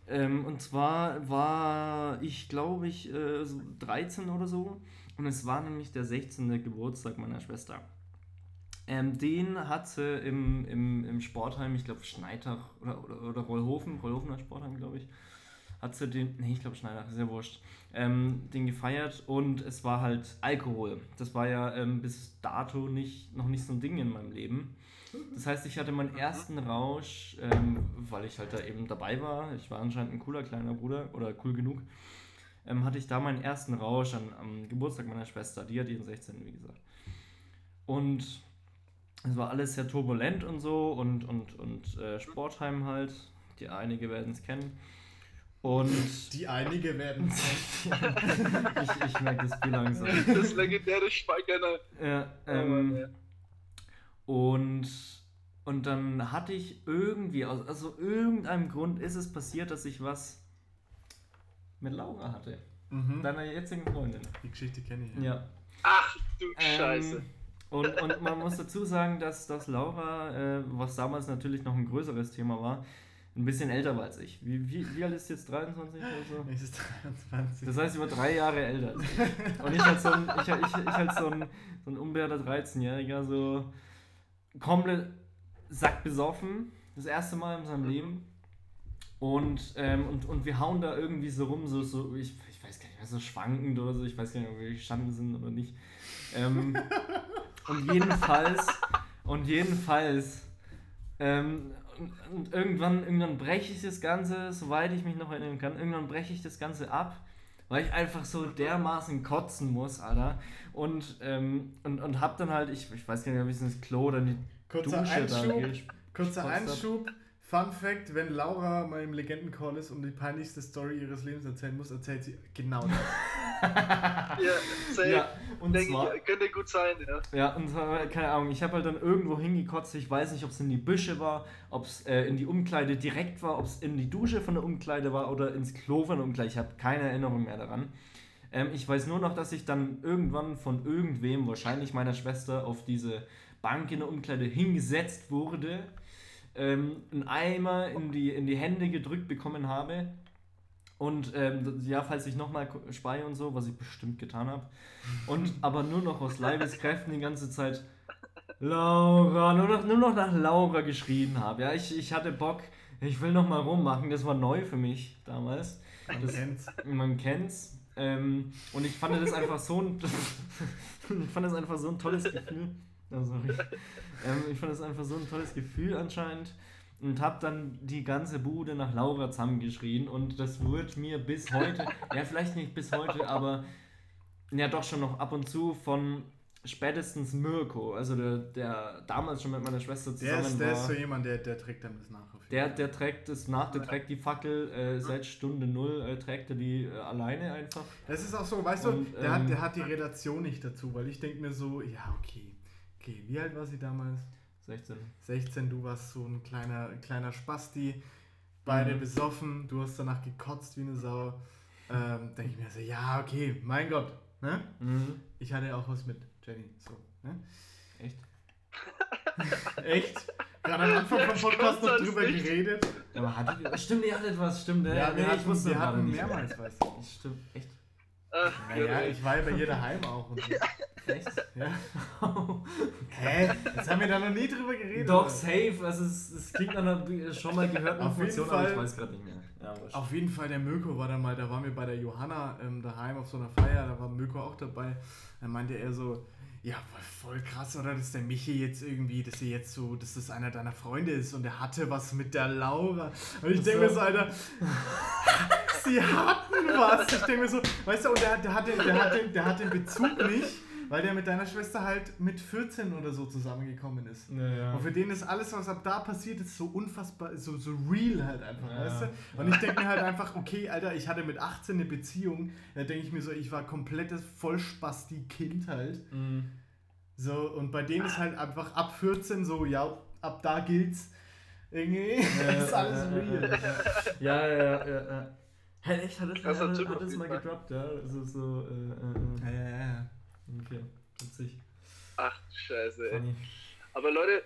Ähm, und zwar war ich, glaube ich, äh, so 13 oder so. Und es war nämlich der 16. Geburtstag meiner Schwester. Ähm, den hat sie im, im, im Sportheim, ich glaube Schneidach oder, oder, oder Rollhofen, Rollhofener Sportheim, glaube ich, hat sie den, nee, ich glaube Schneidach, ist ja wurscht, ähm, den gefeiert und es war halt Alkohol. Das war ja ähm, bis dato nicht, noch nicht so ein Ding in meinem Leben. Das heißt, ich hatte meinen ersten Rausch, ähm, weil ich halt da eben dabei war. Ich war anscheinend ein cooler kleiner Bruder oder cool genug. Ähm, hatte ich da meinen ersten Rausch an, am Geburtstag meiner Schwester. Die hat ihren 16. wie gesagt. Und es war alles sehr turbulent und so und, und, und äh, Sportheim halt. Die einige werden es kennen. Und [LAUGHS] Die einige werden [LAUGHS] ich, ich merke das viel langsam. Das legendäre Schweigerne. Ja, ähm, und, und dann hatte ich irgendwie, aus also irgendeinem Grund ist es passiert, dass ich was mit Laura hatte. Mhm. Deiner jetzigen Freundin. Die Geschichte kenne ich. Ach du Ähm, Scheiße. Und, und man muss dazu sagen, dass, dass Laura, äh, was damals natürlich noch ein größeres Thema war, ein bisschen älter war als ich. Wie, wie, wie alt ist sie jetzt? 23 oder so? Es ist 23. Das heißt, sie war drei Jahre älter als ich. Und ich als so ein, ich, ich, ich als so ein, so ein unbeirrter 13-Jähriger, so komplett sackbesoffen, das erste Mal in seinem Leben. Und, ähm, und, und wir hauen da irgendwie so rum, so, so ich, ich weiß gar nicht so schwankend oder so, ich weiß gar nicht, ob wir gestanden sind oder nicht. Ähm, [LAUGHS] und jedenfalls, und jedenfalls, ähm, und, und irgendwann, irgendwann breche ich das Ganze, soweit ich mich noch erinnern kann, irgendwann breche ich das Ganze ab, weil ich einfach so dermaßen kotzen muss, Alter. Und, ähm, und, und hab dann halt, ich, ich weiß gar nicht, ob ich ins Klo oder in die Kurzer Dusche da Einschub. gehe. Kurzer. Einschub. Fun Fact: Wenn Laura mal im Legendencall ist und die peinlichste Story ihres Lebens erzählen muss, erzählt sie genau das. [LAUGHS] Ja, safe. Ja, und Denke zwar, ich, könnte gut sein, ja. Ja, und zwar, keine Ahnung, ich habe halt dann irgendwo hingekotzt, ich weiß nicht, ob es in die Büsche war, ob es äh, in die Umkleide direkt war, ob es in die Dusche von der Umkleide war oder ins Klo von der Umkleide. Ich habe keine Erinnerung mehr daran. Ähm, ich weiß nur noch, dass ich dann irgendwann von irgendwem, wahrscheinlich meiner Schwester, auf diese Bank in der Umkleide hingesetzt wurde, ähm, einen Eimer in die, in die Hände gedrückt bekommen habe. Und ähm, ja, falls ich nochmal speie und so, was ich bestimmt getan habe. Und [LAUGHS] aber nur noch aus Leibeskräften die ganze Zeit Laura, nur noch, nur noch nach Laura geschrien habe. Ja, ich, ich hatte Bock, ich will nochmal rummachen. Das war neu für mich damals. Man Das, kennt's. man kennt's. Ähm, und ich fand das einfach so ein, [LAUGHS] ich fand das einfach so ein tolles Gefühl. [LAUGHS] Oh, sorry. Ähm, ich fand das einfach so ein tolles Gefühl anscheinend und habe dann die ganze Bude nach Laura zusammengeschrien und das wird mir bis heute, [LAUGHS] ja vielleicht nicht bis heute, aber ja doch schon noch ab und zu von spätestens Mirko, also der, der damals schon mit meiner Schwester Der zusammen ist, der war. ist so jemand, der, der trägt dann das nach. Der, der trägt es nach, der trägt die Fackel äh, seit Stunde null, äh, trägt er die äh, alleine einfach. Das ist auch so, weißt Und, du, der, ähm, hat, der hat die Relation nicht dazu, weil ich denke mir so, ja, okay, okay, wie alt war sie damals? 16. 16, du warst so ein kleiner, kleiner Spasti, beide Mhm. besoffen, du hast danach gekotzt wie eine Sau. Ähm, denke ich mir so, ja, okay, mein Gott, ne? Mhm. Ich hatte auch was mit Jenny, so, ne? Echt? [LAUGHS] Echt? Gerade am Anfang vom Podcast noch drüber nicht. geredet. Aber hattet ihr, stimmt, ihr hattet was, stimmt. äh, Ja, wir nee, hatten, wir gerade hatten nicht. mehrmals was. Stimmt, echt? Ach, Naja, ich war ja bei ihr daheim auch. Und [LAUGHS] so. Echt? Ja. [LAUGHS] Hä? Jetzt haben wir da noch nie drüber geredet. Doch, safe. Also es, es klingt an einer schon mal gehörten Auf jeden Information, aber ich Fall- weiß gerade nicht mehr. Ja. Auf jeden Fall, der Mirko war da mal, da waren wir bei der Johanna ähm, daheim auf so einer Feier, da war Mirko auch dabei. Dann meinte er so, ja, voll, voll krass, oder? Dass der Michi jetzt irgendwie, dass er jetzt so, dass das einer deiner Freunde ist und er hatte was mit der Laura. Und ich denke mir so, Alter, [LAUGHS] sie hatten was. Ich denke mir so, weißt du, und der, der, hat den, der, hat den, der hat den Bezug nicht. weil der mit deiner Schwester halt mit 14 oder so zusammengekommen ist. Ja, Und für den ist alles, was ab da passiert, ist so unfassbar, so, so real halt einfach, Ja, weißt du? Und ich denke mir halt einfach, okay, Alter, ich hatte mit 18 eine Beziehung, da denke ich mir so, ich war komplettes Vollspasti-Kind halt. Mhm. So, und bei denen ist halt einfach ab 14 so, ja, ab da gilt's. Irgendwie [LAUGHS] ist alles real. Ja, ja, ja, ja. Hä, echt? Hat das, hat, Typ hat das mal gedroppt, ja? Also so, äh, äh, Ja, ja, ja. äh. Okay, witzig. Ach, scheiße, ey. Funny. Aber Leute,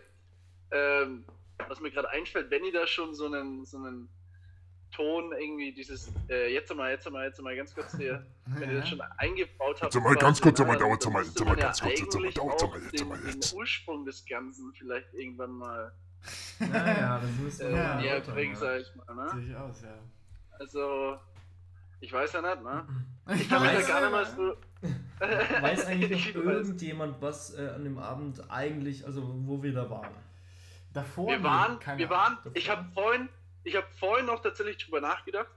ähm, was mir gerade einfällt, wenn ihr da schon so einen, so einen Ton irgendwie dieses, äh, jetzt mal, jetzt mal, jetzt mal ganz kurz hier, wenn ihr das schon eingebaut habt. Jetzt mal ganz kurz, quasi, mal, dauert dann mal, jetzt mal ja ganz kurz, jetzt mal, auch mal, jetzt den, mal, den jetzt. Ursprung des Ganzen vielleicht irgendwann mal Ja, ja, das müsste äh, man Ja, mal näher erläutern, bringen, ja. sag ich mal. Ne? Sehe ich aus, ja. Also, ich weiß ja nicht, ne? [LAUGHS] Ich kann mich Weiß- da gar nicht mal [LAUGHS] so. Weiß [LAUGHS] eigentlich Ich noch irgendjemand, was äh, an dem Abend eigentlich, also wo wir da waren? Davor? Wir nee, waren, keine wir Ahnung. waren, ich habe vorhin, ich habe vorhin noch tatsächlich drüber nachgedacht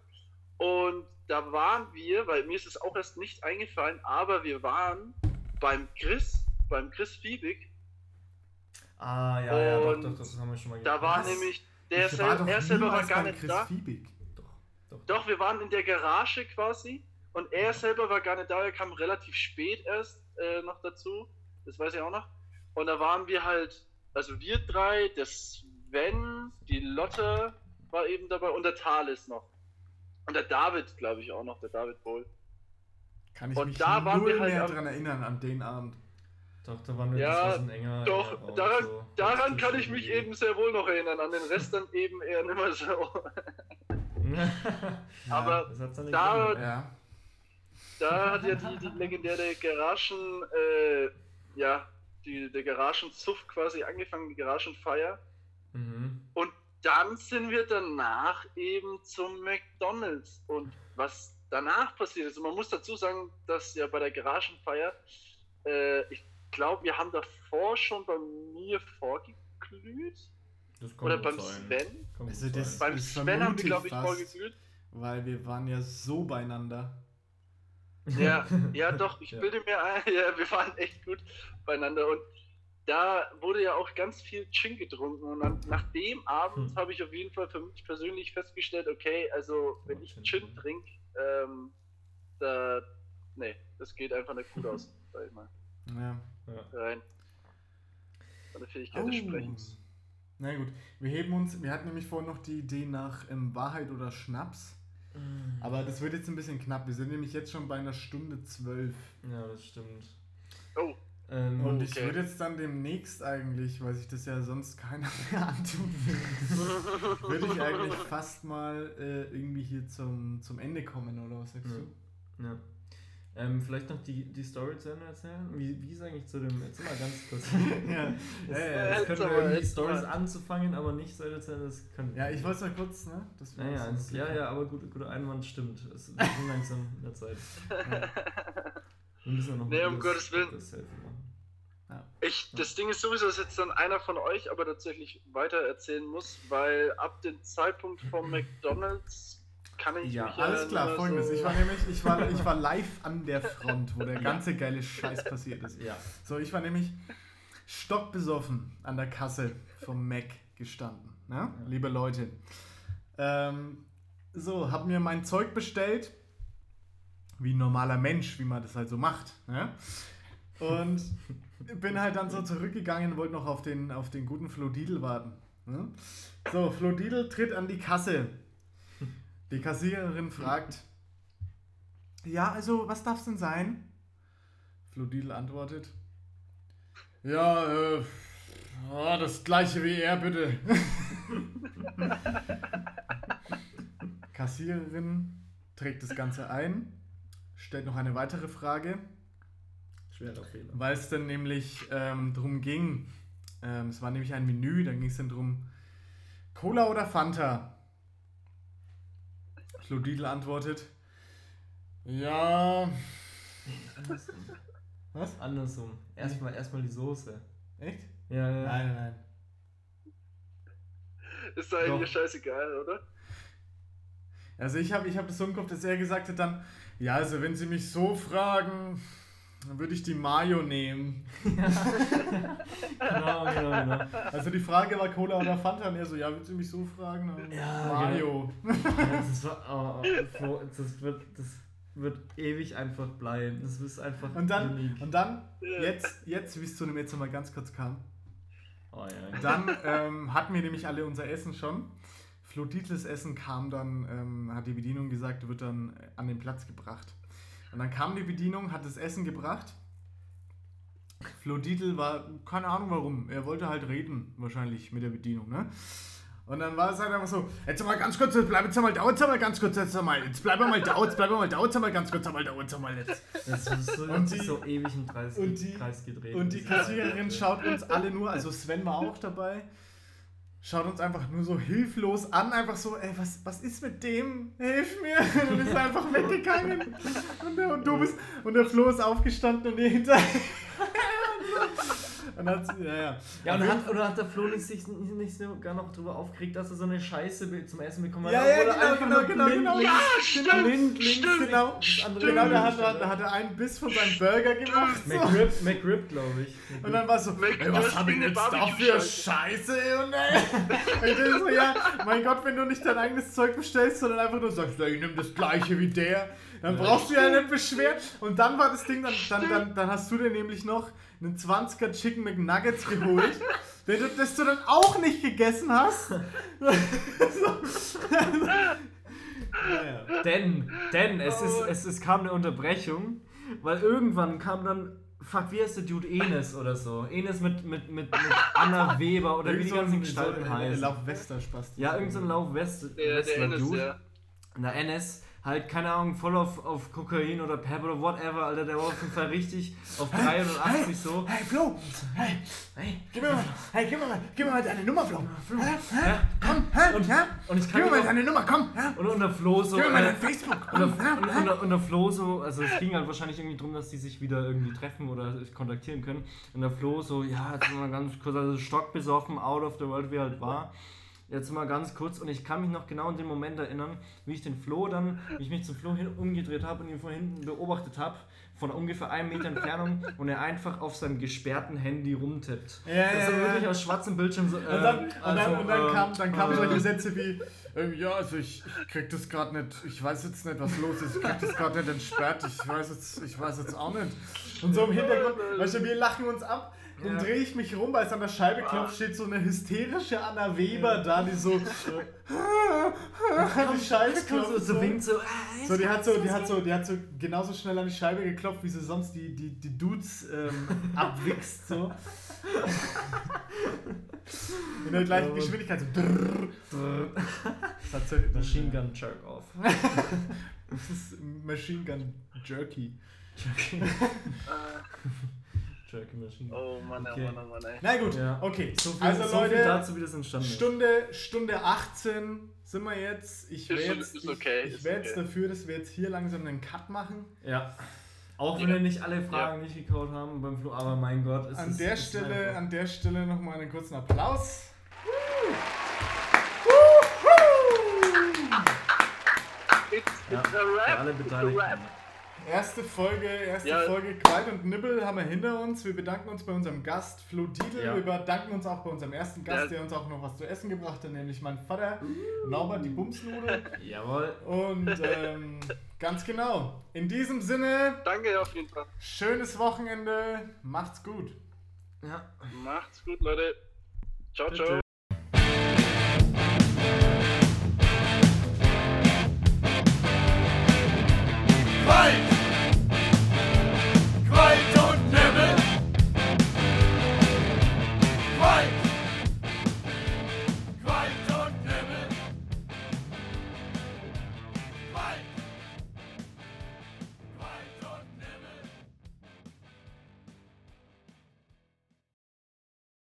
und da waren wir, weil mir ist es auch erst nicht eingefallen, aber wir waren beim Chris, beim Chris Fiebig, Ah, ja, ja, doch, doch, das haben wir schon mal da war Was? nämlich, der Ich sel war doch er selber war gar nicht Chris da. Fiebig. Doch, doch. Doch, wir waren in der Garage quasi und er selber war gar nicht da, er kam relativ spät erst äh, noch dazu, das weiß ich auch noch. Und da waren wir halt, also wir drei, der Sven, die Lotte war eben dabei und der Thales noch. Und der David, glaube ich, auch noch, der David Bohl. Kann ich Und mich da waren null wir halt mehr am- dran erinnern, an den Abend. Doch, da waren wir Ja, ein enger. Doch, enger Raum, daran, so. daran kann ich mich eben sehr wohl noch erinnern, an den Rest dann eben eher nicht mehr so. [LAUGHS] [LAUGHS] Aber da-. Ja. Da hat ja die, die legendäre Garagen, äh, ja, die, der Garagenzuff quasi angefangen, die Garagenfeier. Mhm. Und dann sind wir danach eben zum McDonalds. Und was danach passiert ist, und man muss dazu sagen, dass ja bei der Garagenfeier, äh, ich glaube, wir haben davor schon bei mir vorgeglüht. Das kann Oder beim sein. Sven. Kann Also das-. Beim Sven haben wir, glaube ich, fast. Weil wir waren ja so beieinander. Ja, [LAUGHS] ja, doch, ich Ja. bilde mir ein, [LAUGHS] ja, wir waren echt gut beieinander und da wurde ja auch ganz viel Gin getrunken und an, nach dem Abend Hm. habe ich auf jeden Fall für mich persönlich festgestellt, okay, also wenn ich Gin, ja. trinke, ähm, da, nee, das geht einfach nicht gut aus, [LAUGHS] sag ich mal, Ja. rein. Von der Fähigkeit des Oh. Sprechens. Na gut, wir heben uns, wir hatten nämlich vorhin noch die Idee nach ähm, Wahrheit oder Schnaps. Mhm. Aber das wird jetzt ein bisschen knapp. Wir sind nämlich jetzt schon bei einer Stunde zwölf. Ja, das stimmt. Oh, Ähm, Und ich okay. würde jetzt dann demnächst eigentlich, weil sich das ja sonst keiner [LAUGHS] mehr antun will, [LAUGHS] würde ich eigentlich fast mal äh, irgendwie hier zum, zum Ende kommen, oder was sagst Ja. du? Ja. Ähm, vielleicht noch die, die Story zu Ende erzählen? Wie, wie ist eigentlich zu dem. Erzähl mal ganz kurz. [LAUGHS] Ja, [LAUGHS] Das, ja, ja, das Jetzt können wir aber, irgendwie jetzt Stories anzufangen, aber nicht zu erzählen, das können ja ich wollte es mal kurz, ne? Das Naja, so- eins- ja, ja, aber gut, guter Einwand stimmt. Es wir sind langsam in der Zeit. [LAUGHS] Wir müssen ja noch Nee, um das- Gottes Willen. das Selfie machen. Ich, das Ding ist sowieso, dass jetzt dann einer von euch aber tatsächlich weiter erzählen muss, weil ab dem Zeitpunkt vom [CLEARS THROAT] McDonalds kann ich Ja, Alles klar, folgendes. so- Ich war nämlich, ich war, [LAUGHS] ich war live an der Front, wo der ganze geile Scheiß passiert ist. Ja. So, ich war nämlich stockbesoffen an der Kasse vom Mac gestanden. Ne? Liebe Leute. Ähm, so, hab mir mein Zeug bestellt. Wie ein normaler Mensch, wie man das halt so macht. Ne? Und [LAUGHS] bin halt dann so zurückgegangen, wollte noch auf den, auf den guten Flo Didel warten. Ne? So, Flo Didel tritt an die Kasse. Die Kassiererin fragt: Ja, also, was darf's denn sein? Flo Didel antwortet: Ja, äh, ah, das gleiche wie er, bitte. [LAUGHS] Kassiererin trägt das Ganze ein, stellt noch eine weitere Frage, Schwerer Fehler. weil es dann nämlich ähm, darum ging, ähm, es war nämlich ein Menü, dann ging es dann darum, Cola oder Fanta? Flodidel antwortet, ja, Andersrum. was? Andersrum. Erstmal erstmal die Soße. Echt? Ja, ja. Nein, nein. Ist da eigentlich scheißegal, oder? Also ich habe ich hab das so im Kopf, dass er gesagt hat dann, ja, also wenn Sie mich so fragen, dann würde ich die Mayo nehmen. [LAUGHS] Genau, genau, genau. Also die Frage war Cola oder Fanta und er so, ja, willst du mich so fragen? Ja, Mayo. [LAUGHS] Das, war, oh, oh, das, wird, das wird ewig einfach bleiben. Das ist einfach Und dann, unique. und dann, jetzt, jetzt, wie es zu dem jetzt nochmal ganz kurz kam, Oh, ja. dann ähm, hatten wir nämlich alle unser Essen schon. Flo Dietles Essen kam dann, ähm, hat die Bedienung gesagt, wird dann an den Platz gebracht. Und dann kam die Bedienung, hat das Essen gebracht. Flo Dietl war, keine Ahnung warum, er wollte halt reden, wahrscheinlich mit der Bedienung, ne? Und dann war es halt einfach so, jetzt mal ganz kurz, jetzt bleib jetzt mal, dauert mal ganz kurz, jetzt mal, jetzt bleib mal, dauert, bleib mal, dauert mal ganz kurz, mal, dauert mal jetzt. Das ist so, Und die- so ewig im Kreis, und die- Kreis gedreht. Und die Kassiererin schaut uns alle nur, also Sven war auch dabei, schaut uns einfach nur so hilflos an, einfach so, ey, was, was ist mit dem? Hilf mir! [LAUGHS] Und ist einfach weggegangen. Und der, und du bist, und der Flo ist aufgestanden und ihr hinterher. Und dann, ja, ja. Ja, und hat, oder hat der Flo nicht sich nicht, nicht sogar noch drüber aufgeregt, dass er so eine Scheiße zum Essen bekommen hat? Ja, ja, Oder genau, genau, genau, genau. Ja, genau, blind links Genau, andere genau da, hat, er- da hat er einen Biss von seinem Burger gemacht. So. McRib, McRib glaube ich. Und dann war so, ey, was was hab ich für eine jetzt da für Barbecue-Scheiße? Scheiße? Und ey, [LAUGHS] ich denk so, ja, mein Gott, wenn du nicht dein eigenes Zeug bestellst, sondern einfach nur sagst, ich nehme das gleiche wie der, dann brauchst du ja nicht beschweren. Und dann war das Ding, dann, dann, dann, dann hast du dir nämlich noch einen 20er Chicken McNuggets geholt, den du, das du dann auch nicht gegessen hast. naja. [LAUGHS] Denn, denn es, ist, es, es kam eine Unterbrechung, weil irgendwann kam dann, fuck, wie heißt der Dude? Enes oder so. Enes mit, mit, mit, mit Anna Weber oder wie die ganzen Gestalten heißen. Lauf-Wester-Spaß. Ja, irgend so ein Lauf-West Der, Dude. ja. Der NS, halt, keine Ahnung, voll auf, auf Kokain oder Pep oder whatever, Alter, der war auf jeden Fall richtig auf 380 so. Hey Flo, hey, Hey, gib mir mal, hey, gib mir mal, gib mir mal deine Nummer, Flo. ja, Komm, hä? Und- ja? und ich kann Gib mir mal deine Nummer, komm, ja? und, und der Flo so. Gib mir mal äh, dein Facebook. Und ja? und, und, der, und der Flo so, also es ging halt wahrscheinlich irgendwie drum, dass die sich wieder irgendwie treffen oder sich kontaktieren können. Und der Flo so, ja, jetzt mal ganz kurz, also stockbesoffen, out of the world, wie halt war. Jetzt mal ganz kurz und ich kann mich noch genau an den Moment erinnern, wie ich den Flo dann, wie ich mich zum Flo hin umgedreht habe und ihn von hinten beobachtet habe, von ungefähr einem Meter Entfernung und er einfach auf seinem gesperrten Handy rumtippt. Ja, das ja, ist ja. wirklich aus schwarzem Bildschirm so. Und dann, und dann, und dann, kam, dann kamen äh, solche Sätze wie, ähm, ja, also ich, ich krieg das gerade nicht, ich weiß jetzt nicht, was los ist, ich krieg das gerade nicht entsperrt, ich weiß jetzt, ich weiß jetzt auch nicht. Und so im Hintergrund, weißt du, wir lachen uns ab, dann Ja. drehe ich mich rum, weil es an der Scheibe klopft, steht so eine hysterische Anna Weber da, die so [LAUGHS] an die Scheibe so, klopft. so winkt so. So, die hat so, die hat so, die hat so genauso schnell an die Scheibe geklopft, wie sie sonst die, die, die Dudes ähm, [LAUGHS] abwichst, so. [LAUGHS] In der gleichen Ja. Geschwindigkeit, so. Das hat so, Machine Gun Jerk Off. Das ist Machine Gun Jerky. Jerky Machine Gun. Oh Mann, Okay. oh Mann, oh Mann, ey. Na gut, Ja. okay. So viel, also so Leute, viel dazu, wie das entstanden ist. Stunde, Stunde 18 sind wir jetzt. Ich wäre jetzt, okay, ich, wär jetzt okay. dafür, dass wir jetzt hier langsam einen Cut machen. Ja. Auch wenn Ja. wir nicht alle Fragen nicht gecallt haben beim Flo, aber mein Gott, es An ist der ist Stelle, einfach- an der Stelle nochmal einen kurzen Applaus. It's, Ja, it's a für rap. alle It's a Beteiligten. Erste Folge, erste Ja. Folge Qualt und Nibbel haben wir hinter uns. Wir bedanken uns bei unserem Gast Flo Dietl. Ja. Wir bedanken uns auch bei unserem ersten Gast, Ja. der uns auch noch was zu essen gebracht hat, nämlich mein Vater, Norbert, die Bumsnudel. [LAUGHS] Jawohl. Und ähm, ganz genau. In diesem Sinne, Danke auf jeden Fall. schönes Wochenende. Macht's gut. Ja. Macht's gut, Leute. Ciao, Bitte. ciao.